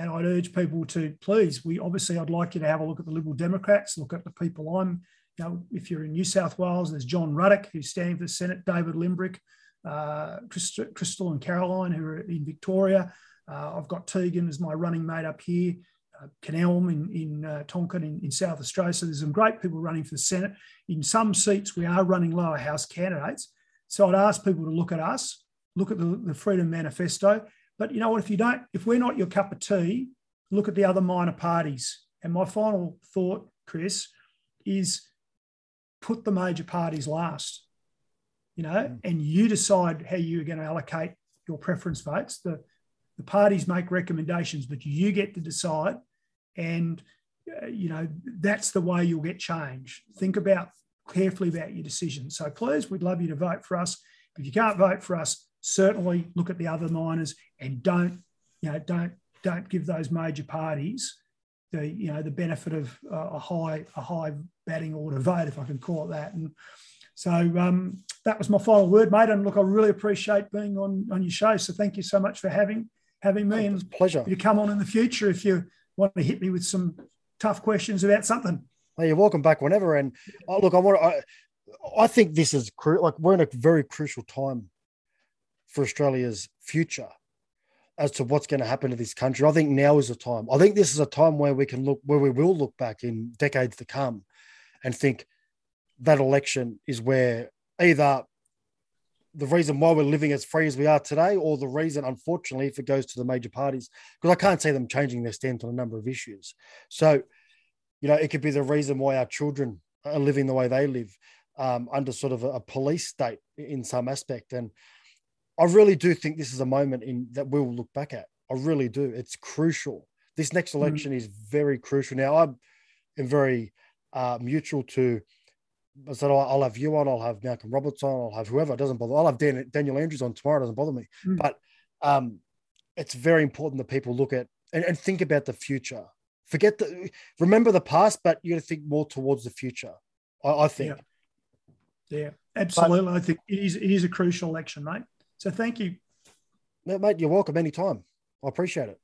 And I'd urge people to please, we obviously, I'd like you to have a look at the Liberal Democrats, look at the people I'm, you know, if you're in New South Wales, there's John Ruddick, who's standing for the Senate, David Limbrick, uh, Crystal and Caroline, who are in Victoria. Uh, I've got Tegan as my running mate up here Canelm in, in uh, Tonkin in, in, South Australia. So there's some great people running for the Senate. In some seats, we are running lower house candidates. So I'd ask people to look at us, look at the, the Freedom Manifesto. But you know what? If you don't, if we're not your cup of tea, look at the other minor parties. And my final thought, Chris, is put the major parties last. You know, mm. and you decide how you're going to allocate your preference votes. The the parties make recommendations, but you get to decide and uh, you know that's the way you'll get change. Think about carefully about your decisions. So please we'd love you to vote for us. If you can't vote for us certainly look at the other minors and don't you know don't don't give those major parties the you know the benefit of a high a high batting order vote if i can call it that. And so um, that was my final word mate. And look i really appreciate being on on your show. So thank you so much for having having me. Oh, and pleasure. you come on in the future if you want to hit me with some tough questions about something. Well, you're welcome back whenever. And oh, look, I want I, I think this is cru- like we're in a very crucial time for Australia's future as to what's going to happen to this country. I think now is the time. I think this is a time where we can look, where we will look back in decades to come and think that election is where either the reason why we're living as free as we are today, or the reason, unfortunately, if it goes to the major parties, because I can't see them changing their stance on a number of issues. So, you know, it could be the reason why our children are living the way they live um, under sort of a, a, police state in some aspect. And I really do think this is a moment in that we'll look back at. I really do. It's crucial. This next mm-hmm. election mm-hmm. is very crucial. Now, I'm very uh, mutual to I said, I'll, I'll, have you on, I'll have Malcolm Roberts on, I'll have whoever, it doesn't bother. I'll have Dan, Daniel Andrews on tomorrow, it doesn't bother me. Mm. But um, it's very important that people look at and, and, think about the future. Forget the, remember the past, but you got to think more towards the future, I, I think. Yeah, yeah absolutely. But, I think it is, it is a crucial election, mate. So thank you. Mate, you're welcome anytime. I appreciate it.